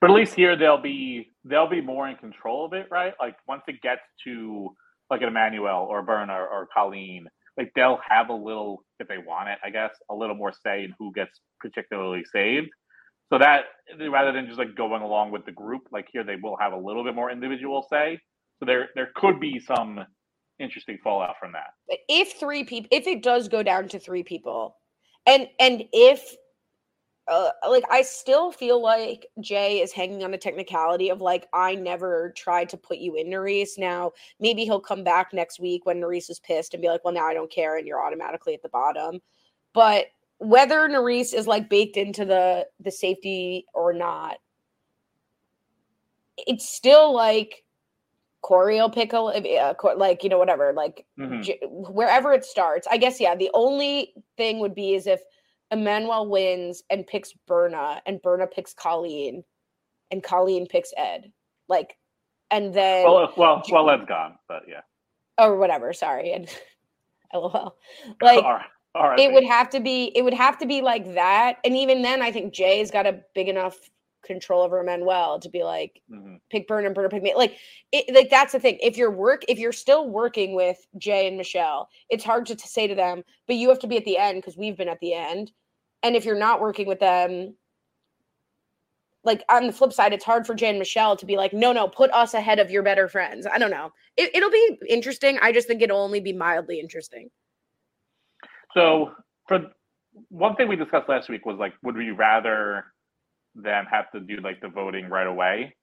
But at least here they'll be they'll be more in control of it, right? Like once it gets to like an Emmanuel or Berna or Colleen like they'll have a little if they want it, I guess, a little more say in who gets particularly saved. So that rather than just like going along with the group, like here they will have a little bit more individual say. So there there could be some interesting fallout from that. If three people if it does go down to three people, and and if uh, like I still feel like Jay is hanging on the technicality of like I never tried to put you in Nurys. Now maybe he'll come back next week when Nurys is pissed and be like, "Well, now I don't care," and you're automatically at the bottom. But whether Nurys is like baked into the the safety or not, it's still like Cory pickle, uh, like you know whatever like mm-hmm. j- wherever it starts. I guess yeah. The only thing would be is if Emmanuel wins and picks Berna, and Berna picks Colleen, and Colleen picks Ed. Like, and then well, well, well, Ed's gone, but yeah, or whatever. Sorry, and lol. Like, all right. All right, it would have to be. It would have to be like that, and even then, I think Jay's got a big enough control over Emanuel to be like mm-hmm. pick Berna and Berna pick me. Like, it, like that's the thing. If you're work, if you're still working with Jay and Michelle, it's hard to, to say to them, but you have to be at the end because we've been at the end and if you're not working with them, like on the flip side, it's hard for Jay and Michelle to be like, no, no, put us ahead of your better friends. I don't know. It, it'll be interesting. I just think it'll only be mildly interesting. So, for one thing we discussed last week was like, would we rather them have to do like the voting right away?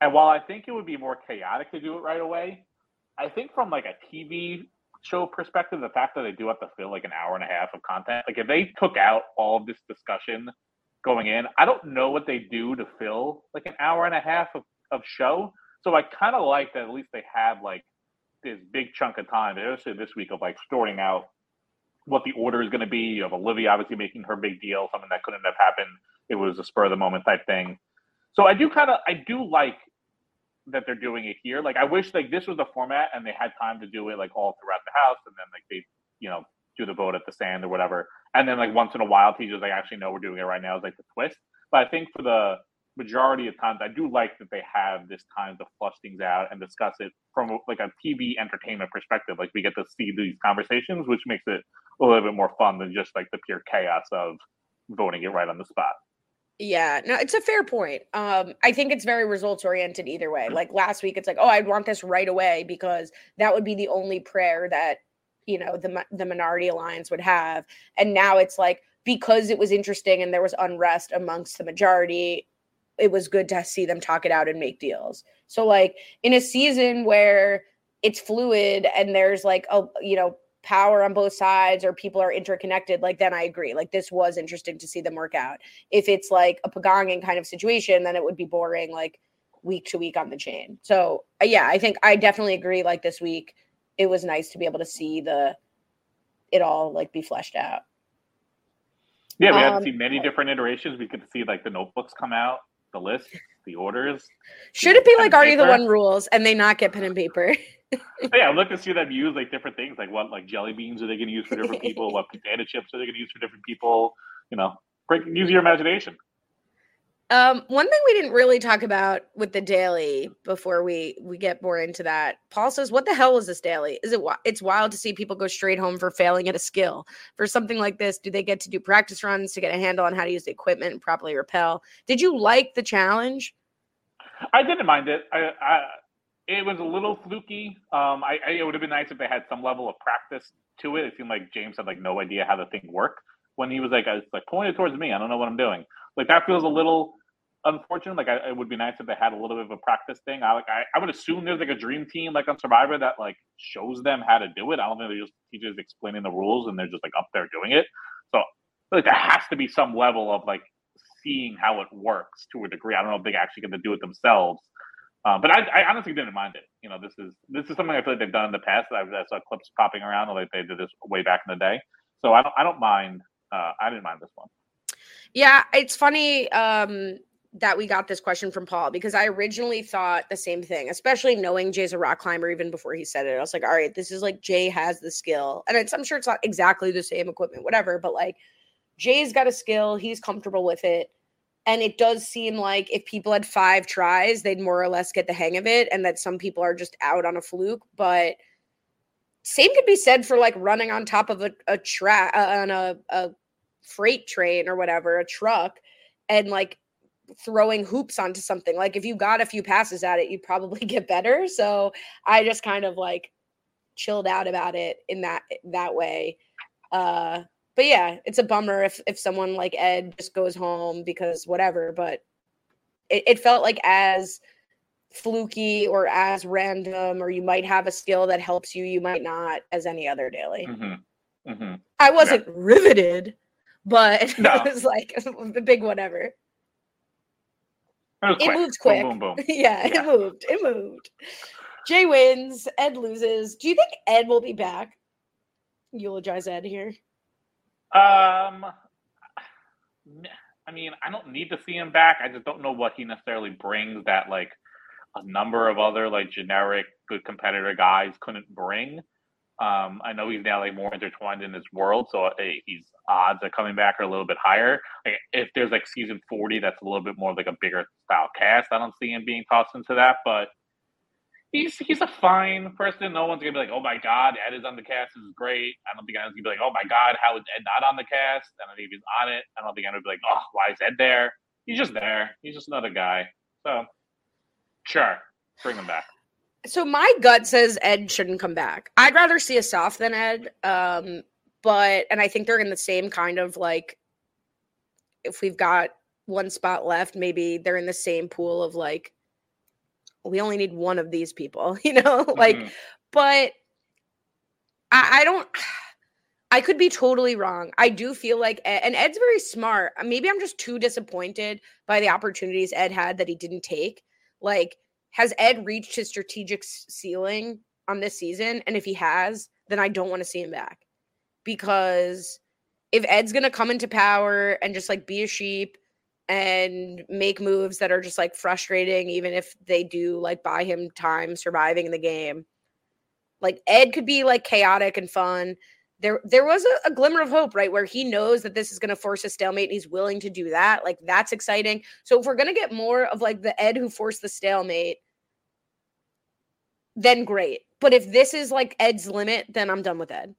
And while I think it would be more chaotic to do it right away, I think from like a TV show perspective, the fact that they do have to fill like an hour and a half of content, like if they took out all of this discussion going in, I don't know what they do to fill like an hour and a half of, of show. So I kind of like that at least they have like this big chunk of time, especially this week, of like sorting out what the order is going to be. Of Olivia obviously making her big deal, something that couldn't have happened. It was a spur of the moment type thing. So I do kind of I do like that they're doing it here. Like I wish like this was the format and they had time to do it like all throughout the house and then like they you know do the vote at the stand or whatever. And then like once in a while teachers like actually know we're doing it right now is like the twist. But I think for the majority of times I do like that they have this time to flush things out and discuss it from like a TV entertainment perspective. Like we get to see these conversations, which makes it a little bit more fun than just like the pure chaos of voting it right on the spot. Yeah, no, it's a fair point. Um, I think it's very results oriented either way. Like last week, it's like, oh, I'd want this right away because that would be the only prayer that you know the the minority alliance would have. And now it's like because it was interesting and there was unrest amongst the majority, it was good to see them talk it out and make deals. So like in a season where it's fluid and there's like a you know power on both sides or people are interconnected, like then I agree. Like this was interesting to see them work out. If it's like a Pagonging kind of situation, then it would be boring like week to week on the chain. So uh, yeah, I think I definitely agree. Like this week, it was nice to be able to see the it all like be fleshed out. Yeah, we um, had to see many different iterations. We could see like the notebooks come out, the list, the orders. Should it be like Are You the One rules and they not get pen and paper? yeah, look to see them use like different things, like what like jelly beans are they going to use for different people? what potato chips are they going to use for different people? You know, break, use your imagination. Um, one thing we didn't really talk about with the daily before we we get more into that. Paul says, "What the hell is this daily? Is it it's wild to see people go straight home for failing at a skill. For something like this, do they get to do practice runs to get a handle on how to use the equipment and properly repel? Did you like the challenge? I didn't mind it. I, I it was a little fluky. Um, I, I, it would have been nice if they had some level of practice to it. It seemed like James had like no idea how the thing worked when he was like, I was like pointed towards me. I don't know what I'm doing. Like that feels a little unfortunate. Like I, it would be nice if they had a little bit of a practice thing. I like I, I would assume there's like a dream team like on Survivor that like shows them how to do it. I don't think they're just teachers explaining the rules and they're just like up there doing it. So like there has to be some level of like seeing how it works to a degree. I don't know if they actually get to do it themselves um, but I, I, honestly didn't mind it. You know, this is this is something I feel like they've done in the past. I, I saw clips popping around like they did this way back in the day. So I don't I don't mind. Uh, I didn't mind this one. Yeah, it's funny um, that we got this question from Paul because I originally thought the same thing, especially knowing Jay's a rock climber even before he said it. I was like, all right, this is like Jay has the skill, and it's, I'm sure it's not exactly the same equipment, whatever, but like Jay's got a skill, he's comfortable with it and it does seem like if people had five tries, they'd more or less get the hang of it, and that some people are just out on a fluke. But same could be said for like running on top of a, a track uh, on a, a freight train or whatever, a truck, and like throwing hoops onto something. Like if you got a few passes at it, you'd probably get better. So I just kind of like chilled out about it in that that way. Uh but yeah, it's a bummer if if someone like Ed just goes home because whatever. But it, it felt like as fluky or as random, or you might have a skill that helps you, you might not, as any other daily. Mm-hmm. Mm-hmm. I wasn't yeah. riveted, but no. it was like the big whatever. It, it moved quick. Boom, boom, boom. yeah, yeah, it moved. It moved. Jay wins. Ed loses. Do you think Ed will be back? Eulogize Ed here. Um, I mean, I don't need to see him back. I just don't know what he necessarily brings that like a number of other like generic good competitor guys couldn't bring. Um, I know he's now like more intertwined in this world, so hey, he's odds of coming back are a little bit higher. Like if there's like season forty, that's a little bit more like a bigger style cast. I don't see him being tossed into that, but he's he's a fine person. No one's gonna be like, oh my god, Ed is on the cast. This is great. I don't think anyone's gonna be like, oh my god, how is Ed not on the cast? I don't think he's on it. I don't think anyone's be like, oh, why is Ed there? He's just there. He's just another guy. So sure, bring him back. So my gut says Ed shouldn't come back. I'd rather see Asaf than Ed. Um, but and I think they're in the same kind of like if we've got one spot left, maybe they're in the same pool of like we only need one of these people, you know, like, mm-hmm. but I, I don't. I could be totally wrong. I do feel like, Ed, and Ed's very smart. Uh, maybe I'm just too disappointed by the opportunities Ed had that he didn't take. Like, has Ed reached his strategic ceiling on this season? And if he has, then I don't want to see him back because if Ed's going to come into power and just like be a sheep and make moves that are just like frustrating, even if they do like buy him time surviving in the game. Like Ed could be like chaotic and fun. There, there was a, a glimmer of hope, right? Where he knows that this is going to force a stalemate and he's willing to do that. Like that's exciting. So if we're going to get more of like the Ed who forced the stalemate, then great. But if this is like Ed's limit, then I'm done with Ed.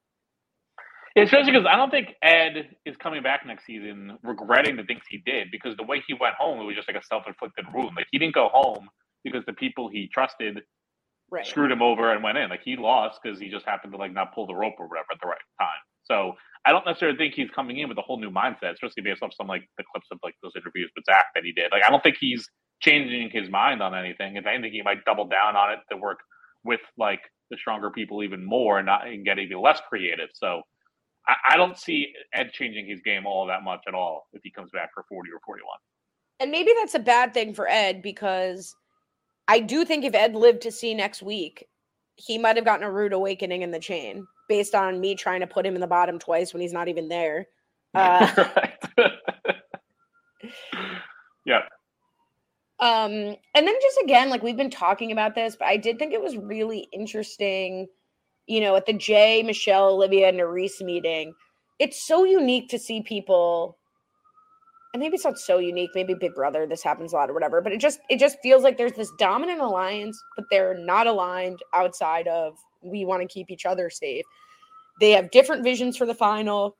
Especially because I don't think Ed is coming back next season regretting the things he did because the way he went home, it was just like a self inflicted wound. Like he didn't go home because the people he trusted right. screwed him over and went in. Like he lost because he just happened to like not pull the rope or whatever at the right time. So I don't necessarily think he's coming in with a whole new mindset, especially based off some like the clips of like those interviews with Zach that he did. Like I don't think he's changing his mind on anything. If anything, he might double down on it to work with like the stronger people even more and not and get even less creative. So I, I don't see Ed changing his game all that much at all if he comes back for 40 or 41. And maybe that's a bad thing for Ed because I do think if Ed lived to see next week, he might have gotten a rude awakening in the chain based on me trying to put him in the bottom twice when he's not even there. Uh, yeah. Um, and then just again, like we've been talking about this, but I did think it was really interesting, you know, at the Jay, Michelle, Olivia, and Nurys meeting. It's so unique to see people, and maybe it's not so unique, maybe Big Brother, this happens a lot or whatever, but it just it just feels like there's this dominant alliance, but they're not aligned outside of we want to keep each other safe. They have different visions for the final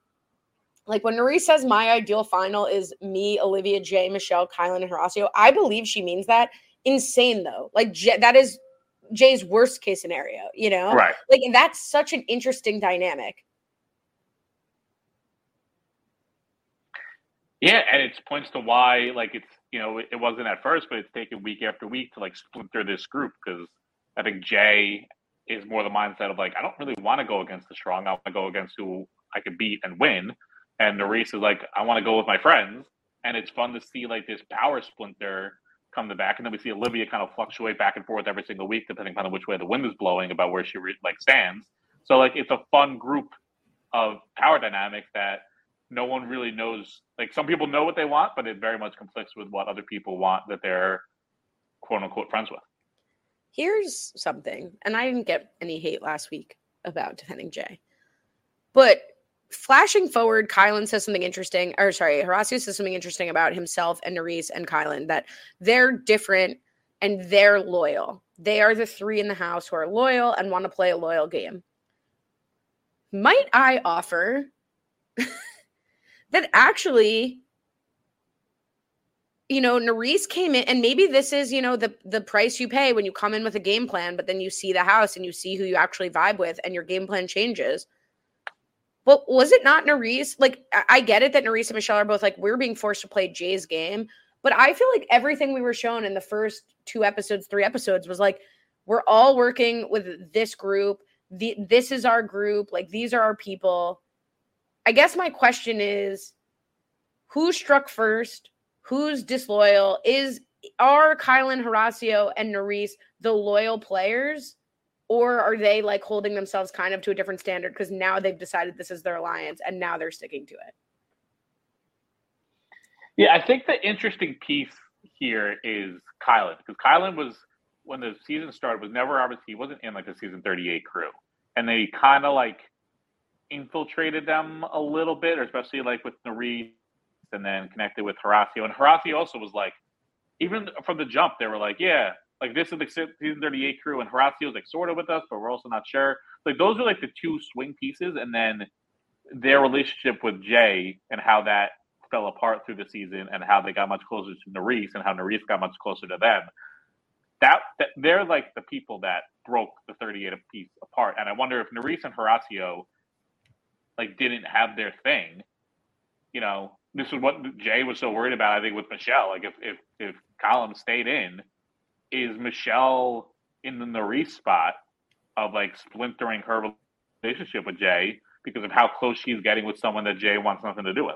like when Nurys says my ideal final is me, Olivia, Jay, Michelle, Kyland, and Horacio, I believe she means that. Insane though. Like that is Jay's worst case scenario, you know? Right. Like that's such an interesting dynamic. Yeah, and it points to why like it's you know, it wasn't at first, but it's taken week after week to like splinter this group because I think Jay is more the mindset of like, I don't really want to go against the strong. I want to go against who I could beat and win. And Nurys is like, I want to go with my friends. And it's fun to see like this power splinter come to back. And then we see Olivia kind of fluctuate back and forth every single week, depending on which way the wind is blowing about where she re- like stands. So like it's a fun group of power dynamics that no one really knows. Like some people know what they want, but it very much conflicts with what other people want that they're quote unquote friends with. Here's something, and I didn't get any hate last week about defending Jay, but flashing forward, Kyland says something interesting, or sorry, Horacio says something interesting about himself and Nurys and Kyland that they're different and they're loyal. They are the three in the house who are loyal and want to play a loyal game. Might I offer that actually, you know, Nurys came in, and maybe this is, you know, the the price you pay when you come in with a game plan, but then you see the house and you see who you actually vibe with, and your game plan changes well, was it not Nurys? Like, I get it that Nurys and Michelle are both like, we're being forced to play Jay's game. But I feel like everything we were shown in the first two episodes, three episodes was like, we're all working with this group. The, this is our group. Like, these are our people. I guess my question is who struck first? Who's disloyal? Is are Kyland Horacio and Nurys the loyal players? Or are they like holding themselves kind of to a different standard because now they've decided this is their alliance and now they're sticking to it? Yeah i think the interesting piece here is kyland because kyland was when the season started was never obviously he wasn't in like the season 38 crew. And they kind of like infiltrated them a little bit or especially like with Nurys and then connected with Horacio. And Horacio also was like even from the jump they were like yeah like this is the season 38 crew, and Horacio's like sort of with us, but we're also not sure. Like those are like the two swing pieces, and then their relationship with Jay and how that fell apart through the season, and how they got much closer to Nurys, and how Nurys got much closer to them. That, that they're like the people that broke the 38 piece apart, and I wonder if Nurys and Horacio like didn't have their thing. You know, this is what Jay was so worried about. I think with Michelle, like if if if Colin stayed in is Michelle in the Nurys spot of like splintering her relationship with Jay because of how close she's getting with someone that Jay wants nothing to do with.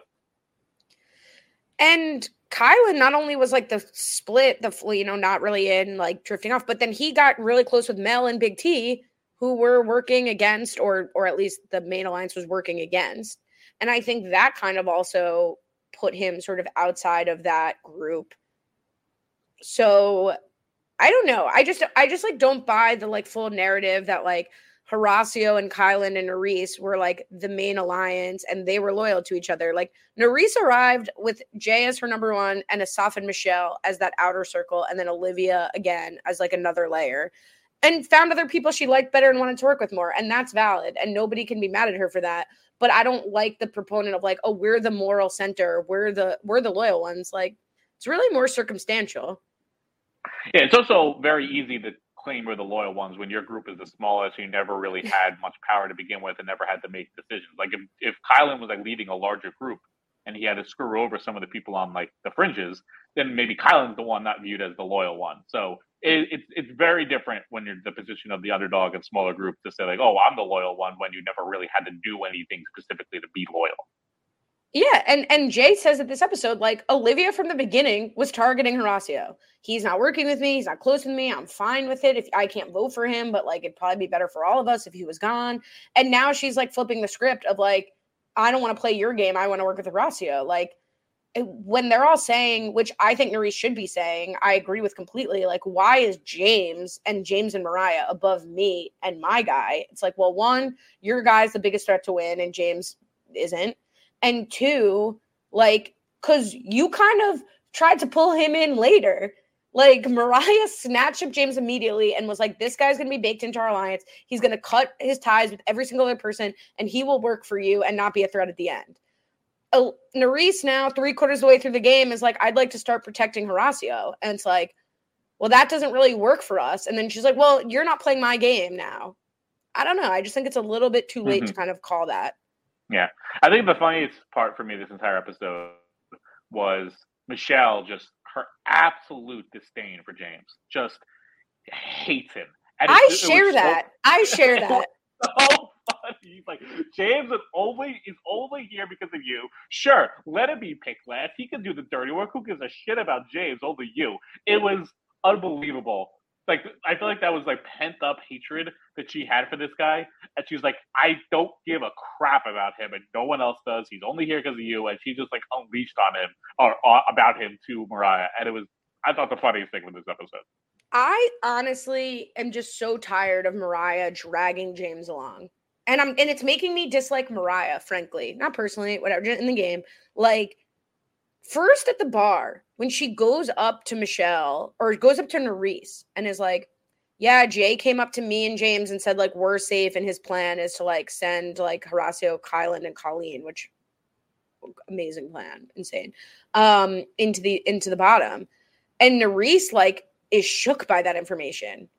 And Kyland not only was like the split, the you know, not really in like drifting off, but then he got really close with Mel and Big T, who were working against, or or at least the main alliance was working against. And I think that kind of also put him sort of outside of that group. So I don't know. I just I just like don't buy the like full narrative that like Horacio and Kyland and Nurys were like the main alliance and they were loyal to each other. Like Nurys arrived with Jay as her number one and Asaf and Michelle as that outer circle, and then Olivia again as like another layer. and found other people she liked better and wanted to work with more. And that's valid. And nobody can be mad at her for that. But I don't like the proponent of like, oh, we're the moral center, we're the we're the loyal ones. Like it's really more circumstantial. Yeah, it's also very easy to claim we're the loyal ones when your group is the smallest, you never really had much power to begin with and never had to make decisions. Like if, if Kyland was like leading a larger group and he had to screw over some of the people on like the fringes, then maybe Kyland's the one not viewed as the loyal one. So it, it's it's very different when you're the position of the underdog and smaller group to say like, oh, I'm the loyal one when you never really had to do anything specifically to be loyal. Yeah, and and Jay says that this episode, like Olivia from the beginning was targeting Horacio. He's not working with me. He's not close with me. I'm fine with it. If I can't vote for him, but like it'd probably be better for all of us if he was gone. And now she's like flipping the script of like, I don't want to play your game. I want to work with Horacio. Like when they're all saying, which I think Nurys should be saying, I agree with completely. Like, why is James and James and Mariah above me and my guy? It's like, well, one, your guy's the biggest threat to win, and James isn't and two, like, because you kind of tried to pull him in later. Like Mariah snatched up James immediately and was like, "This guy's gonna be baked into our alliance. He's gonna cut his ties with every single other person, and he will work for you and not be a threat at the end." Uh, Nurys now, three quarters of the way through the game, is like, "I'd like to start protecting Horacio," and it's like, "Well, that doesn't really work for us." And then she's like, "Well, you're not playing my game now." I don't know. I just think it's a little bit too late mm-hmm. to kind of call that. Yeah, I think the funniest part for me this entire episode was Michelle just her absolute disdain for James, just hates him. And I it, share it that. So, I share that. So funny. He's like James is only is only here because of you. Sure, let him be picked last. He can do the dirty work. Who gives a shit about James? Only you. It was unbelievable like I feel like that was like pent up hatred that she had for this guy, and she's like, I don't give a crap about him, and no one else does. He's only here because of you, and she just like unleashed on him or, or about him to Mariah, and it was I thought the funniest thing with this episode. I honestly am just so tired of Mariah dragging James along. And I'm and it's making me dislike Mariah, frankly. Not personally, whatever, in the game. Like first at the bar when she goes up to Michelle or goes up to Nurys and is like, yeah, Jay came up to me and James and said like we're safe, and his plan is to like send like Horacio, Kyland, and Colleen, which amazing plan, insane, um, into the into the bottom. And Nurys like is shook by that information.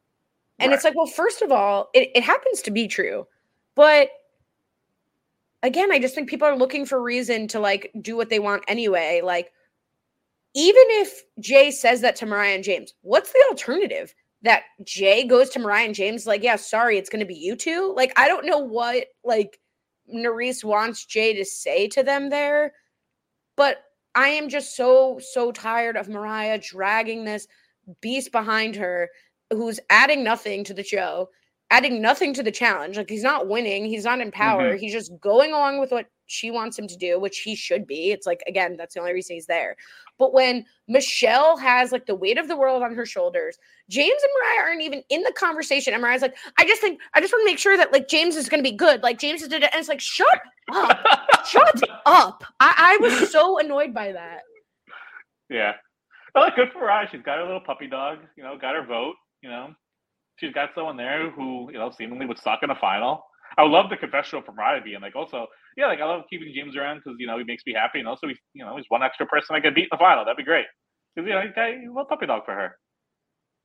And right. it's like, well, first of all, it, it happens to be true, but again, I just think people are looking for reason to like do what they want anyway. Like, even if Jay says that to Mariah and James, what's the alternative? That Jay goes to Mariah and James, like, yeah, sorry, it's going to be you two. Like, I don't know what like Nurys wants Jay to say to them there, but I am just so so tired of Mariah dragging this beast behind her, who's adding nothing to the show adding nothing to the challenge. Like he's not winning, he's not in power. Mm-hmm. He's just going along with what she wants him to do, which he should be. It's like again, that's the only reason he's there. But when Michelle has like the weight of the world on her shoulders, James and Mariah aren't even in the conversation. And Mariah's like, I just think I just want to make sure that like James is gonna be good. Like James is did it. And it's like, shut up. shut up. I, I was so annoyed by that. Yeah. Well, good for Mariah. She's got her little puppy dog, you know, got her vote, you know she's got someone there who you know seemingly would suck in a final. I would love the confessional from Raya being like, also, yeah, like I love keeping James around because you know he makes me happy, and also he's you know he's one extra person I could beat in the final. That'd be great because you know he's got a little puppy dog for her.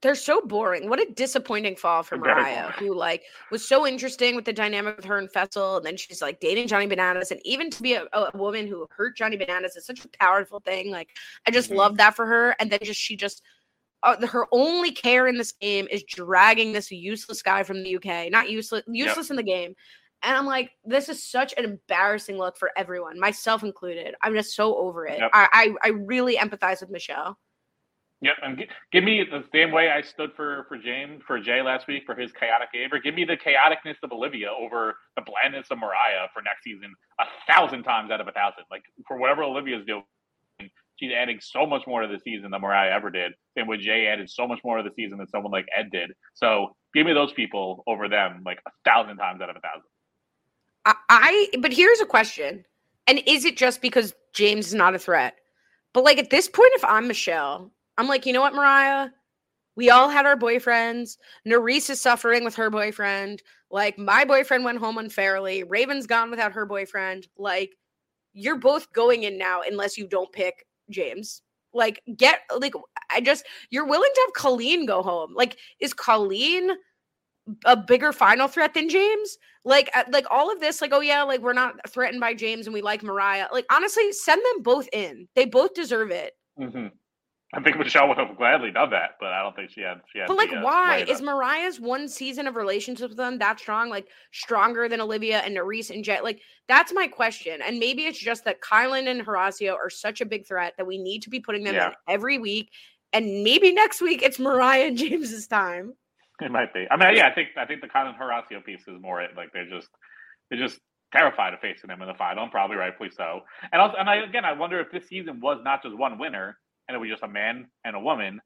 They're so boring. What a disappointing fall for Mariah, who like was so interesting with the dynamic with her and Fessy, and then she's like dating Johnny Bananas, and even to be a, a woman who hurt Johnny Bananas is such a powerful thing. Like I just mm-hmm. love that for her, and then just she just uh, her only care in this game is dragging this useless guy from the UK, not useless, useless yep. in the game. And I'm like, this is such an embarrassing look for everyone, myself included. I'm just so over it. Yep. I, I, I really empathize with Michelle. Yep, and g- give me the same way I stood for for James for Jay last week for his chaotic behavior. Give me the chaoticness of Olivia over the blandness of Mariah for next season a thousand times out of a thousand. Like for whatever Olivia's doing, she's adding so much more to the season than Mariah ever did. And with Jay added so much more to the season than someone like Ed did. So give me those people over them like a thousand times out of a thousand. I, but here's a question. And is it just because James is not a threat? But like at this point, if I'm Michelle, I'm like, you know what, Mariah? We all had our boyfriends. Nurys is suffering with her boyfriend. Like my boyfriend went home unfairly. Raven's gone without her boyfriend. Like you're both going in now unless you don't pick James. Like get like I just you're willing to have Colleen go home. Like is Colleen a bigger final threat than James? Like uh, like all of this like oh yeah, like we're not threatened by James and we like Mariah. Like honestly, send them both in. They both deserve it. Mm-hmm. I think Michelle would have gladly done that, but I don't think she had. She had but like, the, uh, why is Mariah's one season of relationship with them that strong? Like stronger than Olivia and Nurys and Jet? Like that's my question. And maybe it's just that Kyland and Horacio are such a big threat that we need to be putting them Yeah. in every week. And maybe next week it's Mariah and James's time. It might be. I mean, yeah, I think I think the Kyland Horacio piece is more it. Like they're just they're just terrified of facing them in the final, and probably rightfully so. And also, and I again, I wonder if this season was not just one winner and it was just a man and a woman.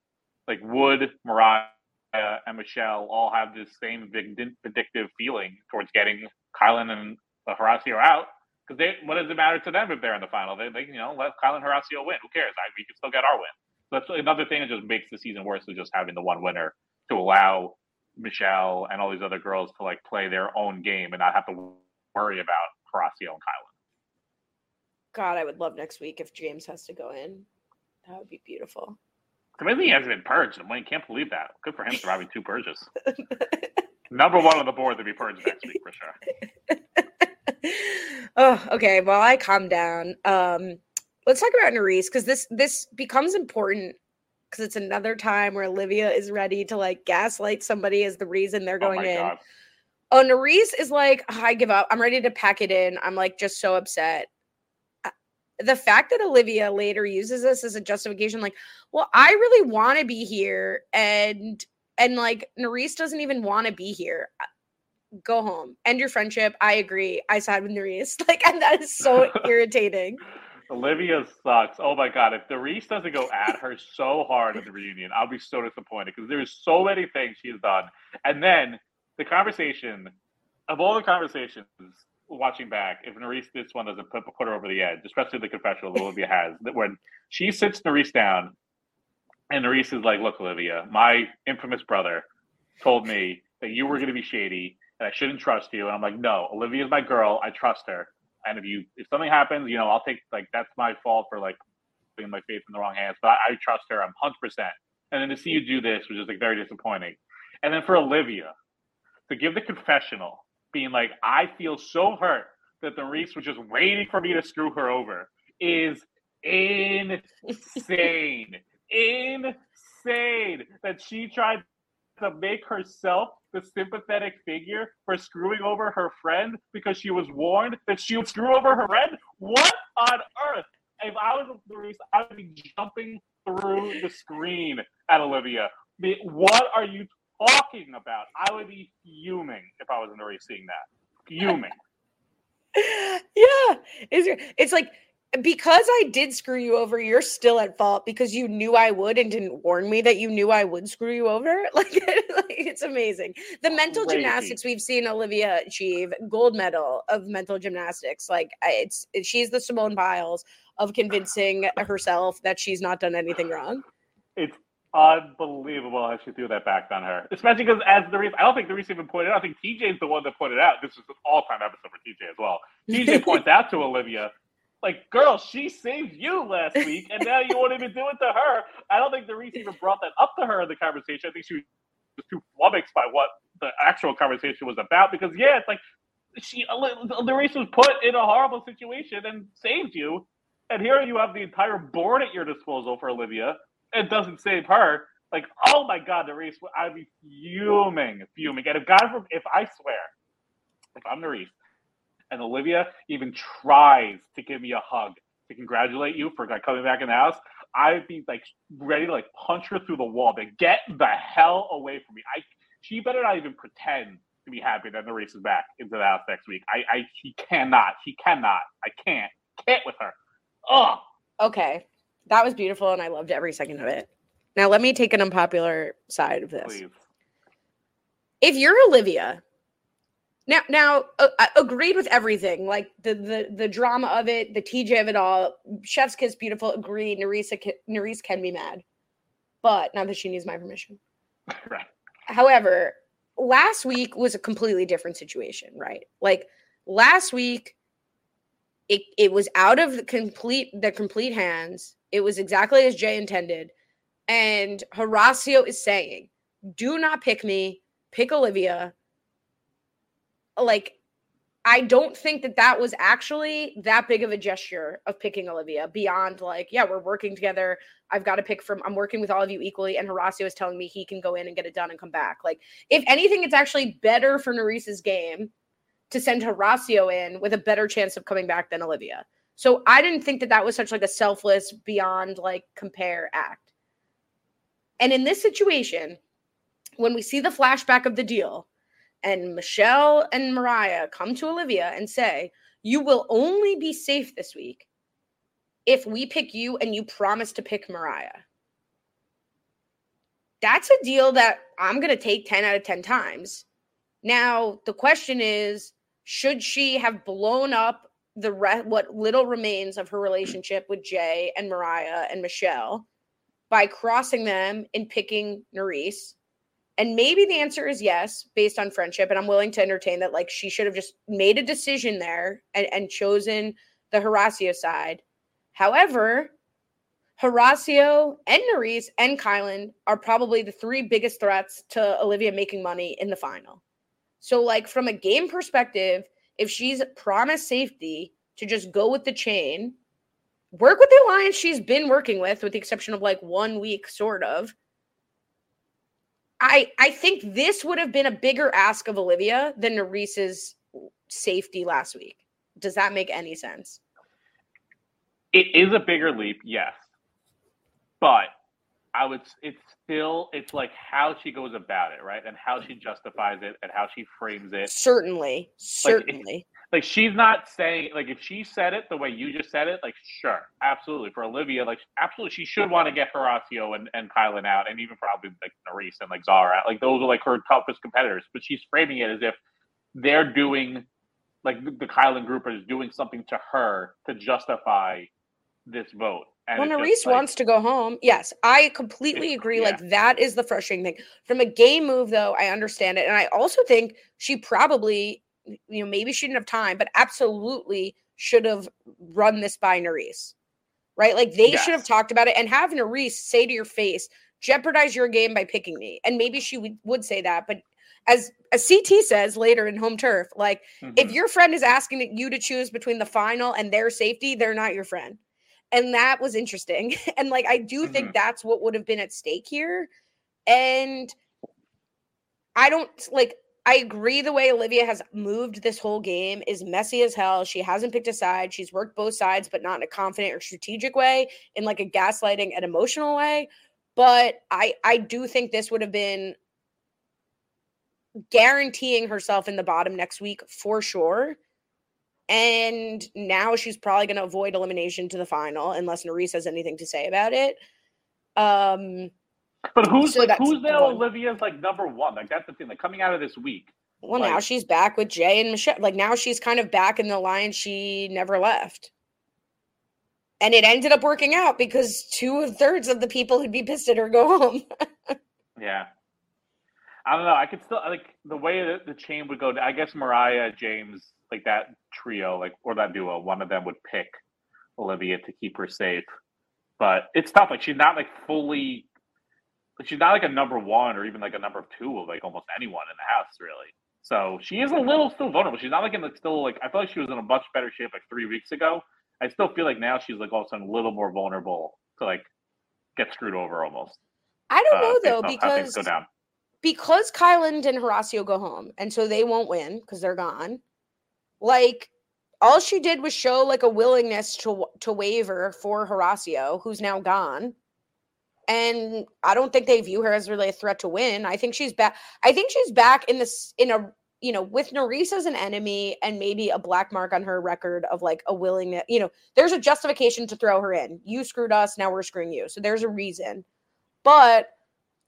Like, would Mariah and Michelle all have this same vindictive feeling towards getting Kyland and Horacio out? Because they, what does it matter to them if they're in the final? They, they you know, let Kyland Horacio win. Who cares? I, we can still get our win. So that's another thing that just makes the season worse is just having the one winner to allow Michelle and all these other girls to like play their own game and not have to worry about Horacio and Kyland. God, I would love next week if James has to go in. That would be beautiful. I mean, he hasn't been purged. I mean, can't believe that. Good for him surviving two purges. Number one on the board to be purged next week for sure. oh, okay. Well, I calm down. Um, let's talk about Nurys because this this becomes important because it's another time where Olivia is ready to like gaslight somebody as the reason they're Oh going my in. god. Oh, Nurys is like, "Oh, I give up. I'm ready to pack it in. I'm like just so upset. The fact that Olivia later uses this as a justification, like, well, I really want to be here, and and like Nurys doesn't even want to be here. Uh, Go home. End your friendship. I agree. I side with Nurys. Like, and that is so irritating. Olivia sucks. Oh my god. If Nurys doesn't go at her so hard at the reunion, I'll be so disappointed because there's so many things she's done. And then the conversation of all the conversations watching back, if Nurys this one doesn't put, put her over the edge, especially the confessional that Olivia has, that when she sits Nurys down and Nurys is like, Look, Olivia, my infamous brother told me that you were gonna be shady and I shouldn't trust you. And I'm like, No, Olivia's my girl, I trust her and if you if something happens, you know, I'll take like that's my fault for like putting my faith in the wrong hands. But I, I trust her. I'm hundred percent. And then to see you do this was just like very disappointing. And then for Olivia to give the confessional, being like, I feel so hurt that Nurys was just waiting for me to screw her over, is insane. insane that she tried to make herself the sympathetic figure for screwing over her friend because she was warned that she would screw over her friend? What on earth? If I was Nurys, I would be jumping through the screen at Olivia. What are you talking about? I would be fuming if I was Nurys seeing that. Fuming. yeah, it's it's like because I did screw you over, you're still at fault because you knew I would and didn't warn me that you knew I would screw you over. Like, like it's amazing. The mental Crazy. gymnastics we've seen Olivia achieve, gold medal of mental gymnastics. Like it's it- she's the Simone Biles of convincing herself that she's not done anything wrong. It's unbelievable how she threw that back on her. Especially because as Nurys, I don't think Nurys even pointed out. I think TJ's the one that pointed out. This is an all-time episode for TJ as well. TJ points out to Olivia, like, girl, she saved you last week, and now you won't even do it to her. I don't think Nurys even brought that up to her in the conversation. I think she was too flummoxed by what the actual conversation was about. Because yeah, it's like she uh, Nurys was put in a horrible situation and saved you, and here you have the entire board at your disposal for Olivia. It doesn't save her. Like, oh my God, Nurys, I'd be fuming, fuming. And if God, if I swear, if I'm Nurys, and Olivia even tries to give me a hug to congratulate you for like coming back in the house, I'd be like ready to like punch her through the wall. To get the hell away from me. I she better not even pretend to be happy that Nurys is back into the house next week. I, I he cannot. He cannot. I can't. Can't with her. Oh, Okay, that was beautiful, and I loved every second of it. Now let me take an unpopular side of this. please. if you're Olivia, now now uh, I agreed with everything, like the the the drama of it, the TJ of it all. Chef's kiss, beautiful. Agreed. Nerissa, ca- can be mad, but not that she needs my permission. Right. However, last week was a completely different situation, right? Like last week, it, it was out of the complete the complete hands. It was exactly as Jay intended. And Horacio is saying, do not pick me, pick Olivia. Like, I don't think that that was actually that big of a gesture of picking Olivia beyond like, yeah, we're working together. I've got to pick from, I'm working with all of you equally. And Horacio is telling me he can go in and get it done and come back. Like, if anything, it's actually better for Nurys's game to send Horacio in with a better chance of coming back than Olivia. So I didn't think that that was such like a selfless, beyond like compare act. And in this situation, when we see the flashback of the deal, and Michelle and Mariah come to Olivia and say, You will only be safe this week if we pick you and you promise to pick Mariah. That's a deal that I'm going to take 10 out of 10 times. Now, the question is should she have blown up the re- what little remains of her relationship with Jay and Mariah and Michelle by crossing them and picking Nurys? And maybe the answer is yes, based on friendship. And I'm willing to entertain that. Like she should have just made a decision there and, and chosen the Horacio side. However, Horacio and Nurys and Kyland are probably the three biggest threats to Olivia making money in the final. So, like, from a game perspective, if she's promised safety to just go with the chain, work with the alliance she's been working with, with the exception of like one week, sort of, I I think this would have been a bigger ask of Olivia than Nurys's safety last week. Does that make any sense? It is a bigger leap, yes. But I would it's still it's like how she goes about it, right? And how she justifies it and how she frames it. Certainly. Certainly like she's not saying like if she said it the way you just said it, like sure, absolutely for Olivia, like absolutely she should want to get Horacio and and Kyland out, and even probably like Nurys and like Zara out. Like those are like her toughest competitors, but she's framing it as if they're doing like the, Kyland group is doing something to her to justify this vote. And well, Nurys like, wants to go home. Yes, I completely agree. Yeah. Like that is the frustrating thing. From a game move, though, I understand it, and I also think she probably you know, maybe she didn't have time, but absolutely should have run this by Nurys, right? Like they yes. should have talked about it and have Nurys say to your face, jeopardize your game by picking me. And maybe she would, would say that, but as a CT says later in home turf, like mm-hmm. if your friend is asking you to choose between the final and their safety, they're not your friend. And that was interesting. and like I do mm-hmm. think that's what would have been at stake here. And I don't like I agree the way Olivia has moved this whole game is messy as hell. She hasn't picked a side. She's worked both sides, but not in a confident or strategic way, in like a gaslighting and emotional way. But I I do think this would have been guaranteeing herself in the bottom next week for sure. And now she's probably going to avoid elimination to the final unless Nurys has anything to say about it. Um, but who's so like who's now Olivia's like number one? Like that's the thing. Like coming out of this week. Well, like, now she's back with Jay and Michelle. Like now she's kind of back in the line she never left. And it ended up working out because two thirds of the people who'd be pissed at her go home. yeah. I don't know. I could still like the way that the chain would go. I guess Mariah, James, like that trio, like or that duo, one of them would pick Olivia to keep her safe. But it's tough. Like she's not like fully like she's not like a number one or even like a number two of like almost anyone in the house, really. So she is a little still vulnerable. She's not like in the still like I feel like she was in a much better shape like three weeks ago. I still feel like now she's like all of a sudden a little more vulnerable to like get screwed over almost. I don't uh, know though because because Kyland and Horacio go home, and so they won't win because they're gone. Like all she did was show like a willingness to to waver for Horacio, who's now gone and I don't think they view her as really a threat to win. I think she's back. I think she's back in this in a you know with Nurys as an enemy and maybe a black mark on her record of like a willingness. You know, there's a justification to throw her in. You screwed us, now we're screwing you. So there's a reason. But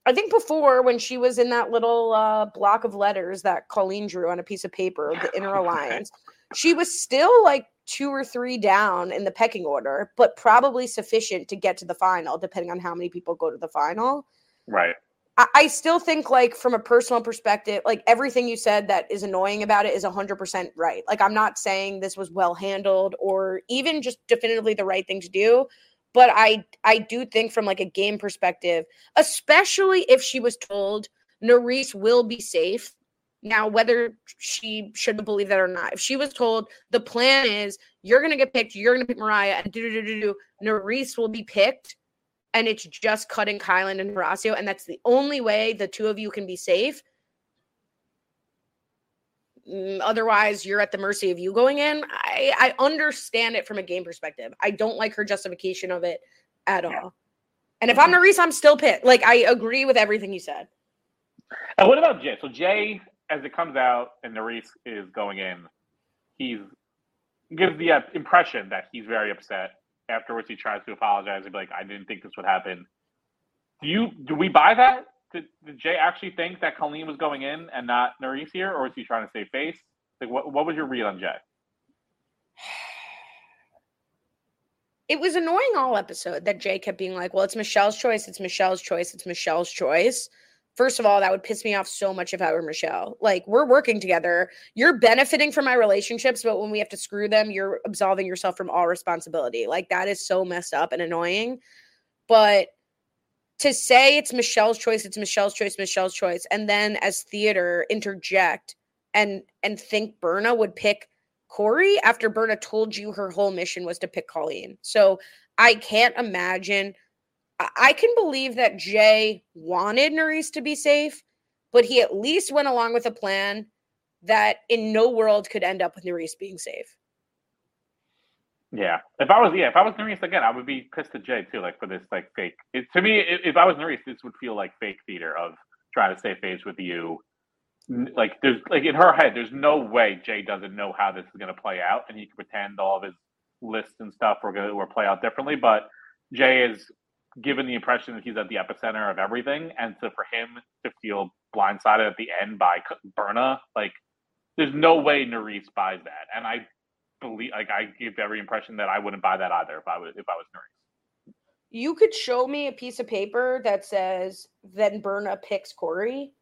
I think before when she was in that little uh, block of letters that Colleen drew on a piece of paper, the inner alliance, she was still like two or three down in the pecking order, but probably sufficient to get to the final, depending on how many people go to the final. Right. I, I still think like from a personal perspective, like everything you said that is annoying about it is hundred percent right. Like I'm not saying this was well handled or even just definitively the right thing to do. But I I do think from like a game perspective, especially if she was told Nurys will be safe. Now, whether she should believe that or not, if she was told the plan is you're going to get picked, you're going to pick Mariah, and do do do do, Nurys will be picked, and it's just cutting Kyland and Horacio, and that's the only way the two of you can be safe. Mm, otherwise, you're at the mercy of you going in. I, I understand it from a game perspective. I don't like her justification of it at yeah. all. And if I'm mm-hmm. I'm still pit. Like I agree with everything you said. And what about Jay? So Jay, as it comes out and Nurys is going in, he's gives the uh, impression that he's very upset afterwards he tries to apologize and be like, I didn't think this would happen. Do you do we buy that? Did, did Jay actually think that Colleen was going in and not Nurys here, or was he trying to save face? Like, what what was your read on Jay? It was annoying all episode that Jay kept being like, "Well, it's Michelle's choice. It's Michelle's choice. It's Michelle's choice." First of all, that would piss me off so much if I were Michelle. Like, we're working together. You're benefiting from my relationships, but when we have to screw them, you're absolving yourself from all responsibility. Like, that is so messed up and annoying. But to say it's Michelle's choice, it's Michelle's choice, Michelle's choice, and then as theater interject and and think Berna would pick Corey after Berna told you her whole mission was to pick Colleen. So I can't imagine I can believe that Jay wanted Nurys to be safe, but he at least went along with a plan that in no world could end up with Nurys being safe. Yeah, if I was yeah, if I was Nurys again, I would be pissed at Jay too, like for this like fake. It, to me, if, if I was Nurys, this would feel like fake theater of trying to stay face with you. Like there's like in her head, there's no way Jay doesn't know how this is to play out, and he can pretend all of his lists and stuff were to were play out differently. But Jay is given the impression that he's at the epicenter of everything, and so for him to feel blindsided at the end by Berna, like there's no way Nurys buys that, and I believe like I give every impression that I wouldn't buy that either if I was if I was Nurys. You could show me a piece of paper that says then Berna picks Corey,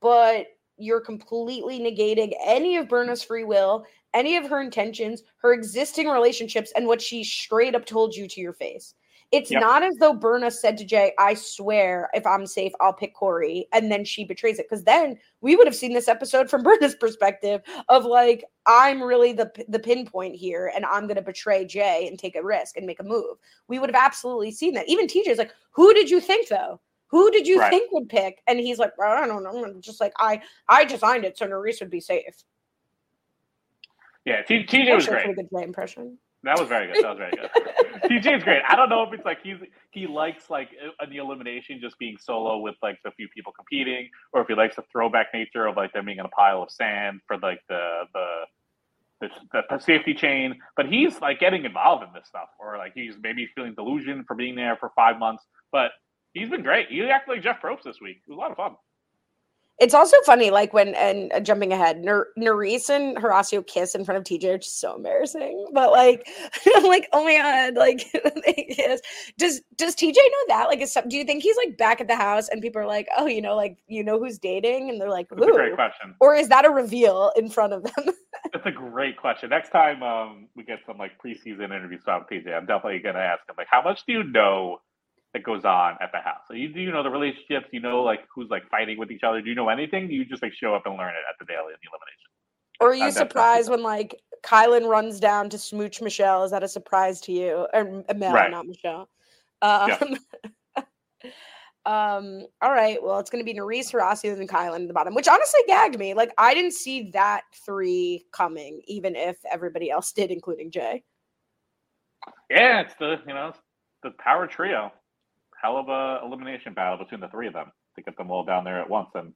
but you're completely negating any of Berna's free will, any of her intentions, her existing relationships, and what she straight up told you to your face. It's yep. not as though Berna said to Jay, I swear, if I'm safe, I'll pick Corey. And then she betrays it. Because then we would have seen this episode from Berna's perspective of like, I'm really the, the pinpoint here and I'm going to betray Jay and take a risk and make a move. We would have absolutely seen that. Even TJ's like, who did you think though? Who did you right. think would pick? And he's like, I don't know. I'm just like, I, I designed it so Nurys would be safe. Yeah, TJ was great. Good impression. That was very good. That was very good. TJ is great. I don't know if it's like he's he likes like in the elimination just being solo with like the few people competing, or if he likes the throwback nature of like them being in a pile of sand for like the the the, the safety chain. But he's like getting involved in this stuff, or like he's maybe feeling delusion for being there for five months. But he's been great. He acted like Jeff Probst this week. It was a lot of fun. It's also funny, like when and uh, jumping ahead, Ner- and Horacio kiss in front of TJ, which is so embarrassing. But like, I'm like, oh my god, like they kiss. Does does TJ know that? Like, is some, do you think he's like back at the house and people are like, oh, you know, like you know who's dating, and they're like, That's a great question. Or is that a reveal in front of them? That's a great question. Next time um, we get some like preseason interviews from TJ, I'm definitely gonna ask him like, how much do you know? That goes on at the house. So you do you know the relationships, you know like who's like fighting with each other. Do you know anything? Do you just like show up and learn it at the daily in the elimination? Or are you surprised when like Kyland runs down to smooch Michelle? Is that a surprise to you? Or Mel, right. not Michelle. Um, yeah. um, all right. Well, it's gonna be Nurys, Horacio, and Kyland at the bottom, which honestly gagged me. Like I didn't see that three coming, even if everybody else did, including Jay. Yeah, it's the you know the power trio hell of a elimination battle between the three of them to get them all down there at once. And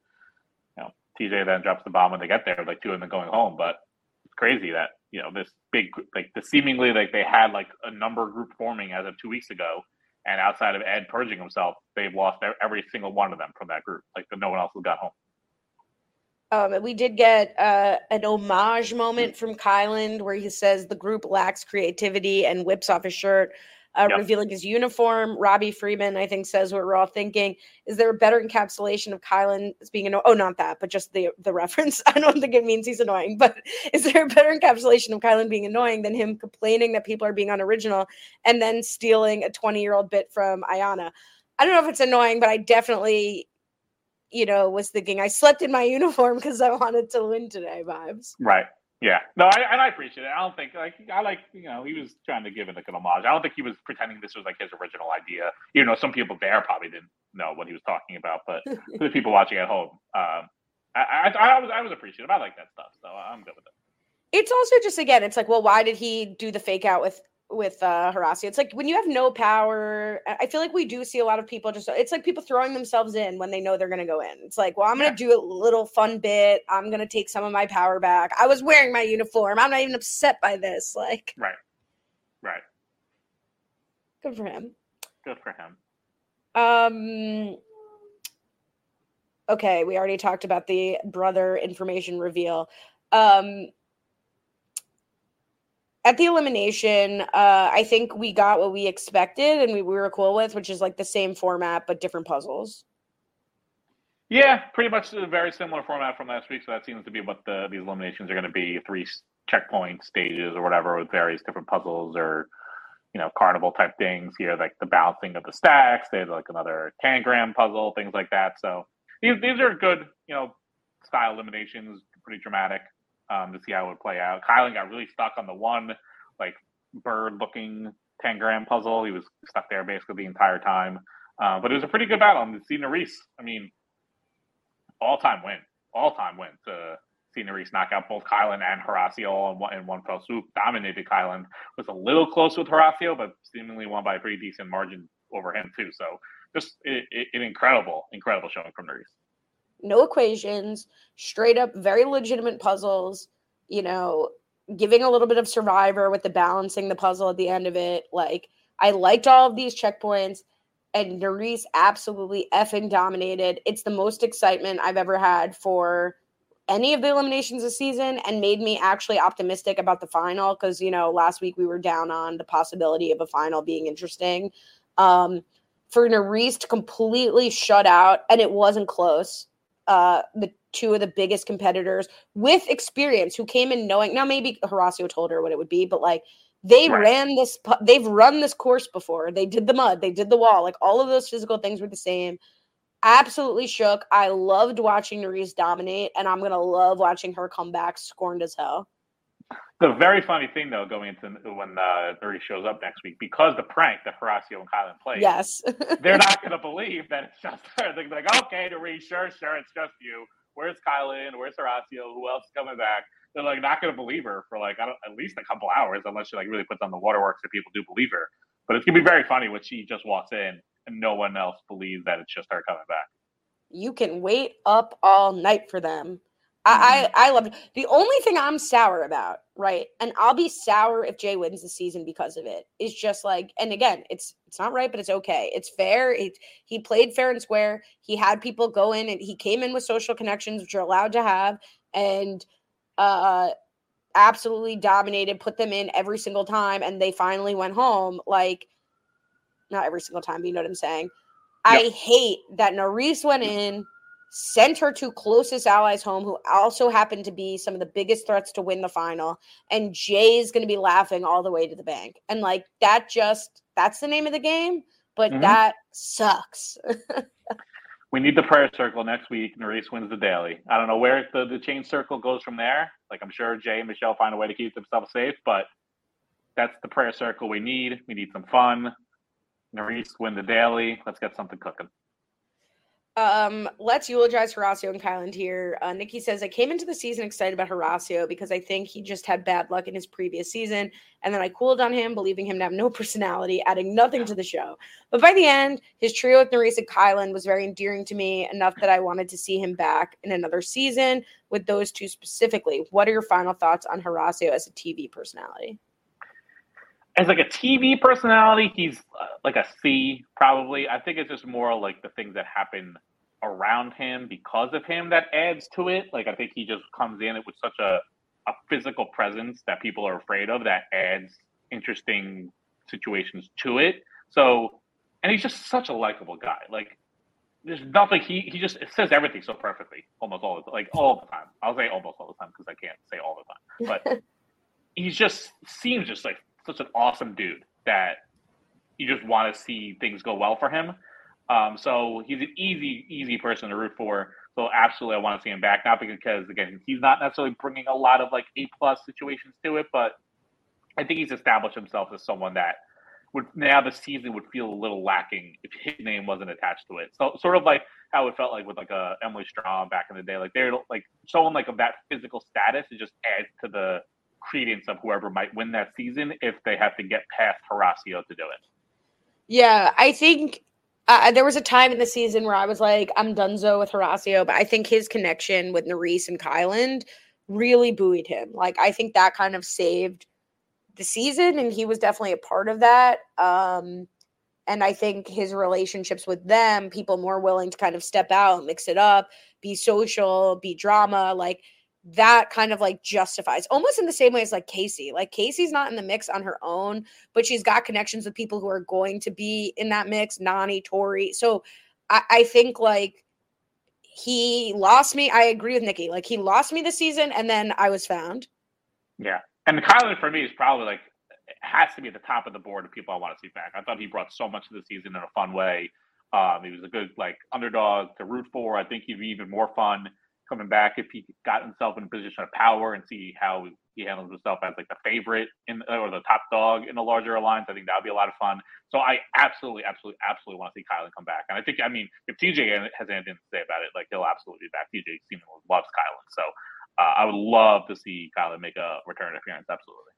you know, TJ then drops the bomb when they get there, like two of them going home. But it's crazy that you know this big like the seemingly like they had like a number group forming as of two weeks ago, and outside of Ed purging himself, they've lost every single one of them from that group. Like no one else has got home. Um, we did get uh, an homage moment from Kyland where he says the group lacks creativity and whips off his shirt. Uh, yep. revealing his uniform. Robbie Freeman, I think, says what we're all thinking. Is there a better encapsulation of Kyland as being annoying? Oh, not that, but just the the reference. I don't think it means he's annoying, but is there a better encapsulation of Kyland being annoying than him complaining that people are being unoriginal and then stealing a 20 year old bit from Ayanna? I don't know if it's annoying, but I definitely, you know, was thinking I slept in my uniform because I wanted to win today vibes. Right. Yeah, no, I, and I appreciate it. I don't think like I like you know he was trying to give it like an homage. I don't think he was pretending this was like his original idea. You know, some people there probably didn't know what he was talking about, but for the people watching at home, um, I, I, I was I was appreciative. I like that stuff, so I'm good with it. It's also just again, it's like, well, why did he do the fake out with with uh Horacio. It's like when you have no power, I feel like we do see a lot of people just it's like people throwing themselves in when they know they're gonna go in. It's like, well, I'm gonna do a little fun bit. I'm gonna take some of my power back. I was wearing my uniform. I'm not even upset by this. Like Right. Right. Good for him. Good for him. Um okay, we already talked about the brother information reveal. Um at the elimination, uh, I think we got what we expected and we, we were cool with, which is like the same format but different puzzles. Yeah, pretty much a very similar format from last week. So that seems to be what the these eliminations are going to be: three checkpoint stages or whatever with various different puzzles or you know carnival type things. Here, like the balancing of the stacks. They had like another tangram puzzle, things like that. So these these are good, you know, style eliminations. Pretty dramatic um, to see how it would play out. Kyland got really stuck on the one like bird looking tangram puzzle. He was stuck there basically the entire time. Uh, but it was a pretty good battle. And see Nurys, I mean, all time win, all time win to see Nurys knock out both Kyland and Horacio in one, in one fell swoop. Dominated Kyland. Was a little close with Horacio, but seemingly won by a pretty decent margin over him too. So just it, it, an incredible, incredible showing from Nurys no equations, straight up very legitimate puzzles, you know, giving a little bit of survivor with the balancing the puzzle at the end of it. Like I liked all of these checkpoints and Nurys absolutely effing dominated. It's the most excitement I've ever had for any of the eliminations this season and made me actually optimistic about the final because you know last week we were down on the possibility of a final being interesting. Um, for Nurys to completely shut out and it wasn't close uh, the two of the biggest competitors with experience who came in knowing now maybe Horacio told her what it would be, but like they right. ran this they've run this course before. They did the mud, they did the wall, like all of those physical things were the same. Absolutely shook. I loved watching Nurys dominate, and I'm gonna love watching her come back scorned as hell. The very funny thing, though, going into when uh, Nuri shows up next week, because the prank that Horacio and Kyland played, yes, they're not going to believe that it's just her. They're like, okay, Nuri, sure, sure, it's just you. Where's Kyland? Where's Horacio? Who else is coming back? They're like not going to believe her for like at least a couple hours, unless she like really puts on the waterworks that people do believe her. But it's gonna be very funny when she just walks in and no one else believes that it's just her coming back. You can wait up all night for them I, I, I love it. The only thing I'm sour about, right? And I'll be sour if Jay wins the season because of it. Is just like, and again, it's it's not right, but it's okay. It's fair. It, he played fair and square. He had people go in, and he came in with social connections, which you're allowed to have, and uh, absolutely dominated. Put them in every single time, and they finally went home. Like, not every single time, but you know what I'm saying. Yep. I hate that Nurys went in sent her two closest allies home who also happen to be some of the biggest threats to win the final and jay is going to be laughing all the way to the bank. And like that just that's the name of the game but mm-hmm. that sucks. We need the prayer circle next week. Nurys wins the daily. I don't know where the, the chain circle goes from there. Like i'm sure jay and michelle find a way to keep themselves safe but that's the prayer circle we need. We need some fun. Nurys win the daily. Let's get something cooking um, let's eulogize Horacio and Kyland here. Uh, Nikki says, I came into the season excited about Horacio because I think he just had bad luck in his previous season. And then I cooled on him, believing him to have no personality, adding nothing to the show. But by the end, his trio with Nurys and Kyland was very endearing to me, enough that I wanted to see him back in another season with those two specifically. What are your final thoughts on Horacio as a TV personality? As like a TV personality, he's uh, like a C probably. I think it's just more like the things that happen around him because of him that adds to it. Like I think he just comes in with such a a physical presence that people are afraid of that adds interesting situations to it. So, and he's just such a likable guy. Like, there's nothing he he just says everything so perfectly, almost all the like all the time. I'll say almost all the time because I can't say all the time, but he just seems just like such an awesome dude that you just want to see things go well for him. Um, so he's an easy, easy person to root for. So absolutely, I want to see him back. Not because again, he's not necessarily bringing a lot of like A plus situations to it, but I think he's established himself as someone that would now the season would feel a little lacking if his name wasn't attached to it. So sort of like how it felt like with like a Emily Schromm back in the day. Like they're like someone like of that physical status, it just adds to the credence of whoever might win that season if they have to get past Horacio to do it. Yeah, I think uh, there was a time in the season where I was like, I'm donezo with Horacio, but I think his connection with Nurys and Kyland really buoyed him. Like, I think that kind of saved the season, and he was definitely a part of that. Um, and I think his relationships with them, people more willing to kind of step out, mix it up, be social, be drama, like that kind of like justifies almost in the same way as like Casey. Like Casey's not in the mix on her own, but she's got connections with people who are going to be in that mix, Nany, Tori. So I, I think like he lost me. I agree with Nikki. Like he lost me this season and then I was found. Yeah. And Kyland for me is probably like has to be at the top of the board of people I want to see back. I thought he brought so much to the season in a fun way. Um, he was a good like underdog to root for. I think he'd be even more fun coming back if he got himself in a position of power and see how he handles himself as like the favorite in or the top dog in a larger alliance. I think that would be a lot of fun. So I absolutely, absolutely, absolutely want to see Kyland come back. And I think, I mean, if TJ has anything to say about it, like he'll absolutely be back. TJ seemingly loves Kyland, so uh, I would love to see Kyland make a return appearance. Absolutely.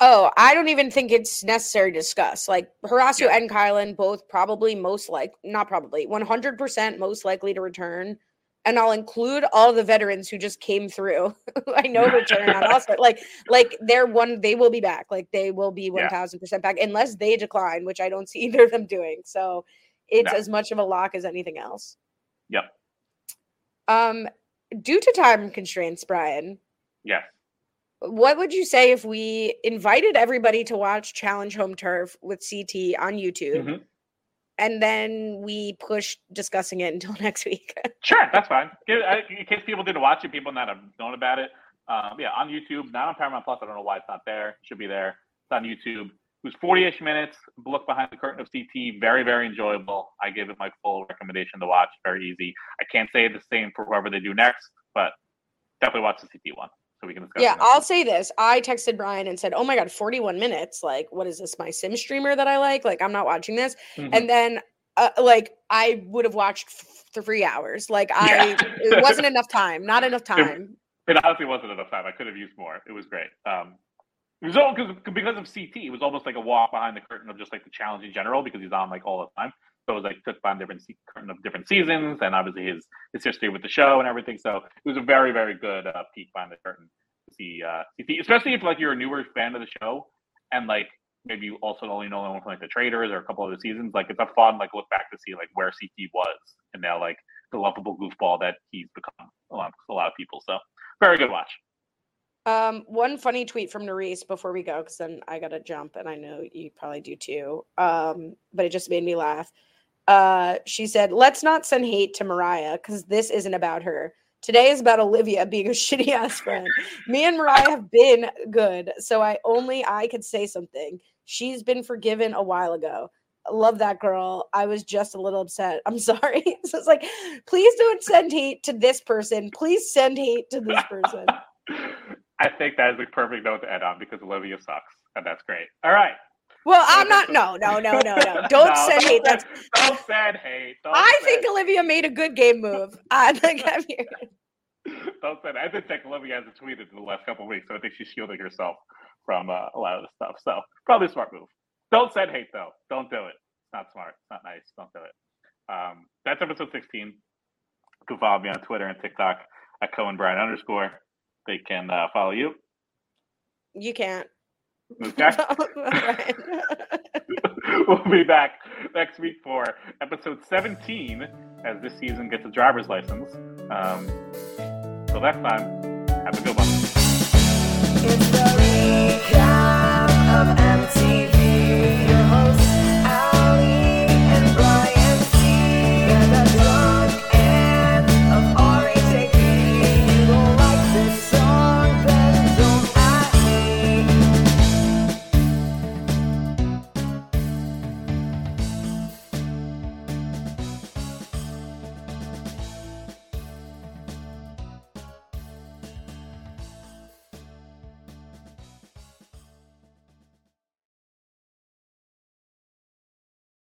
Oh, I don't even think it's necessary to discuss. Like Horacio yeah. and Kyland both probably most like not probably 100% most likely to return and I'll include all the veterans who just came through. I know return on also like like they're one they will be back. Like they will be one thousand percent back unless they decline, which I don't see either of them doing. So it's no. as much of a lock as anything else. Yep. Um, due to time constraints, Brian. Yeah. What would you say if we invited everybody to watch Challenge Home Turf with CT on YouTube? Mm-hmm and then we push discussing it until next week. sure, that's fine. In case people didn't watch it, people not have known about it. Um, yeah, on YouTube, not on Paramount Plus. I don't know why it's not there. It should be there. It's on YouTube. It was 40-ish minutes. Look behind the curtain of CT. Very, very enjoyable. I give it my full recommendation to watch. Very easy. I can't say the same for whoever they do next, but definitely watch the CT one so we can discuss. Yeah, I'll say this. I texted Brian and said, "Oh my god, 41 minutes! Like, what is this? My sim streamer that I like? Like, I'm not watching this." Mm-hmm. And then, uh, like, I would have watched three hours. Like, I yeah. it wasn't enough time. Not enough time. It, it, honestly wasn't enough time. I could have used more. It was great. Um, it was all because because of CT. It was almost like a walk behind the curtain of just like the challenge in general because he's on like all the time. So it was like took on different of different seasons and obviously his his history with the show and everything. So it was a very very good uh, peek behind the curtain to see uh, see, especially if like you're a newer fan of the show and like maybe you also only know him from like the Traitors or a couple of the seasons. Like it's a fun like look back to see like where CT was and now like the lovable goofball that he's become a lot, a lot of people. So very good watch. Um, one funny tweet from Nurys before we go, because then I gotta jump, and I know you probably do too. Um, but it just made me laugh uh, she said, let's not send hate to Mariah because this isn't about her. Today is about Olivia being a shitty ass friend. Me and Mariah have been good, so I only I could say something. She's been forgiven a while ago. love that girl. I was just a little upset. I'm sorry. so it's like, please don't send hate to this person. Please send hate to this person. I think that is the perfect note to end on because Olivia sucks, and that's great. All right. Well, I'm not. No, no, no, no, no. Don't no, send hate. That's don't send hate. Don't I think Olivia made a good game move. I think I'm here. Don't send. I did think Olivia hasn't tweeted in the last couple weeks, so I think she's shielding herself from uh, a lot of the stuff. So probably a smart move. Don't send hate though. Don't do it. It's not smart. It's not nice. Don't do it. Um, that's episode 16. You can follow me on Twitter and TikTok at Cohen Brian underscore. They can uh, follow you. You can't. Okay. we'll be back next week for episode 17 as this season gets a driver's license. Um, till next time, have a good one.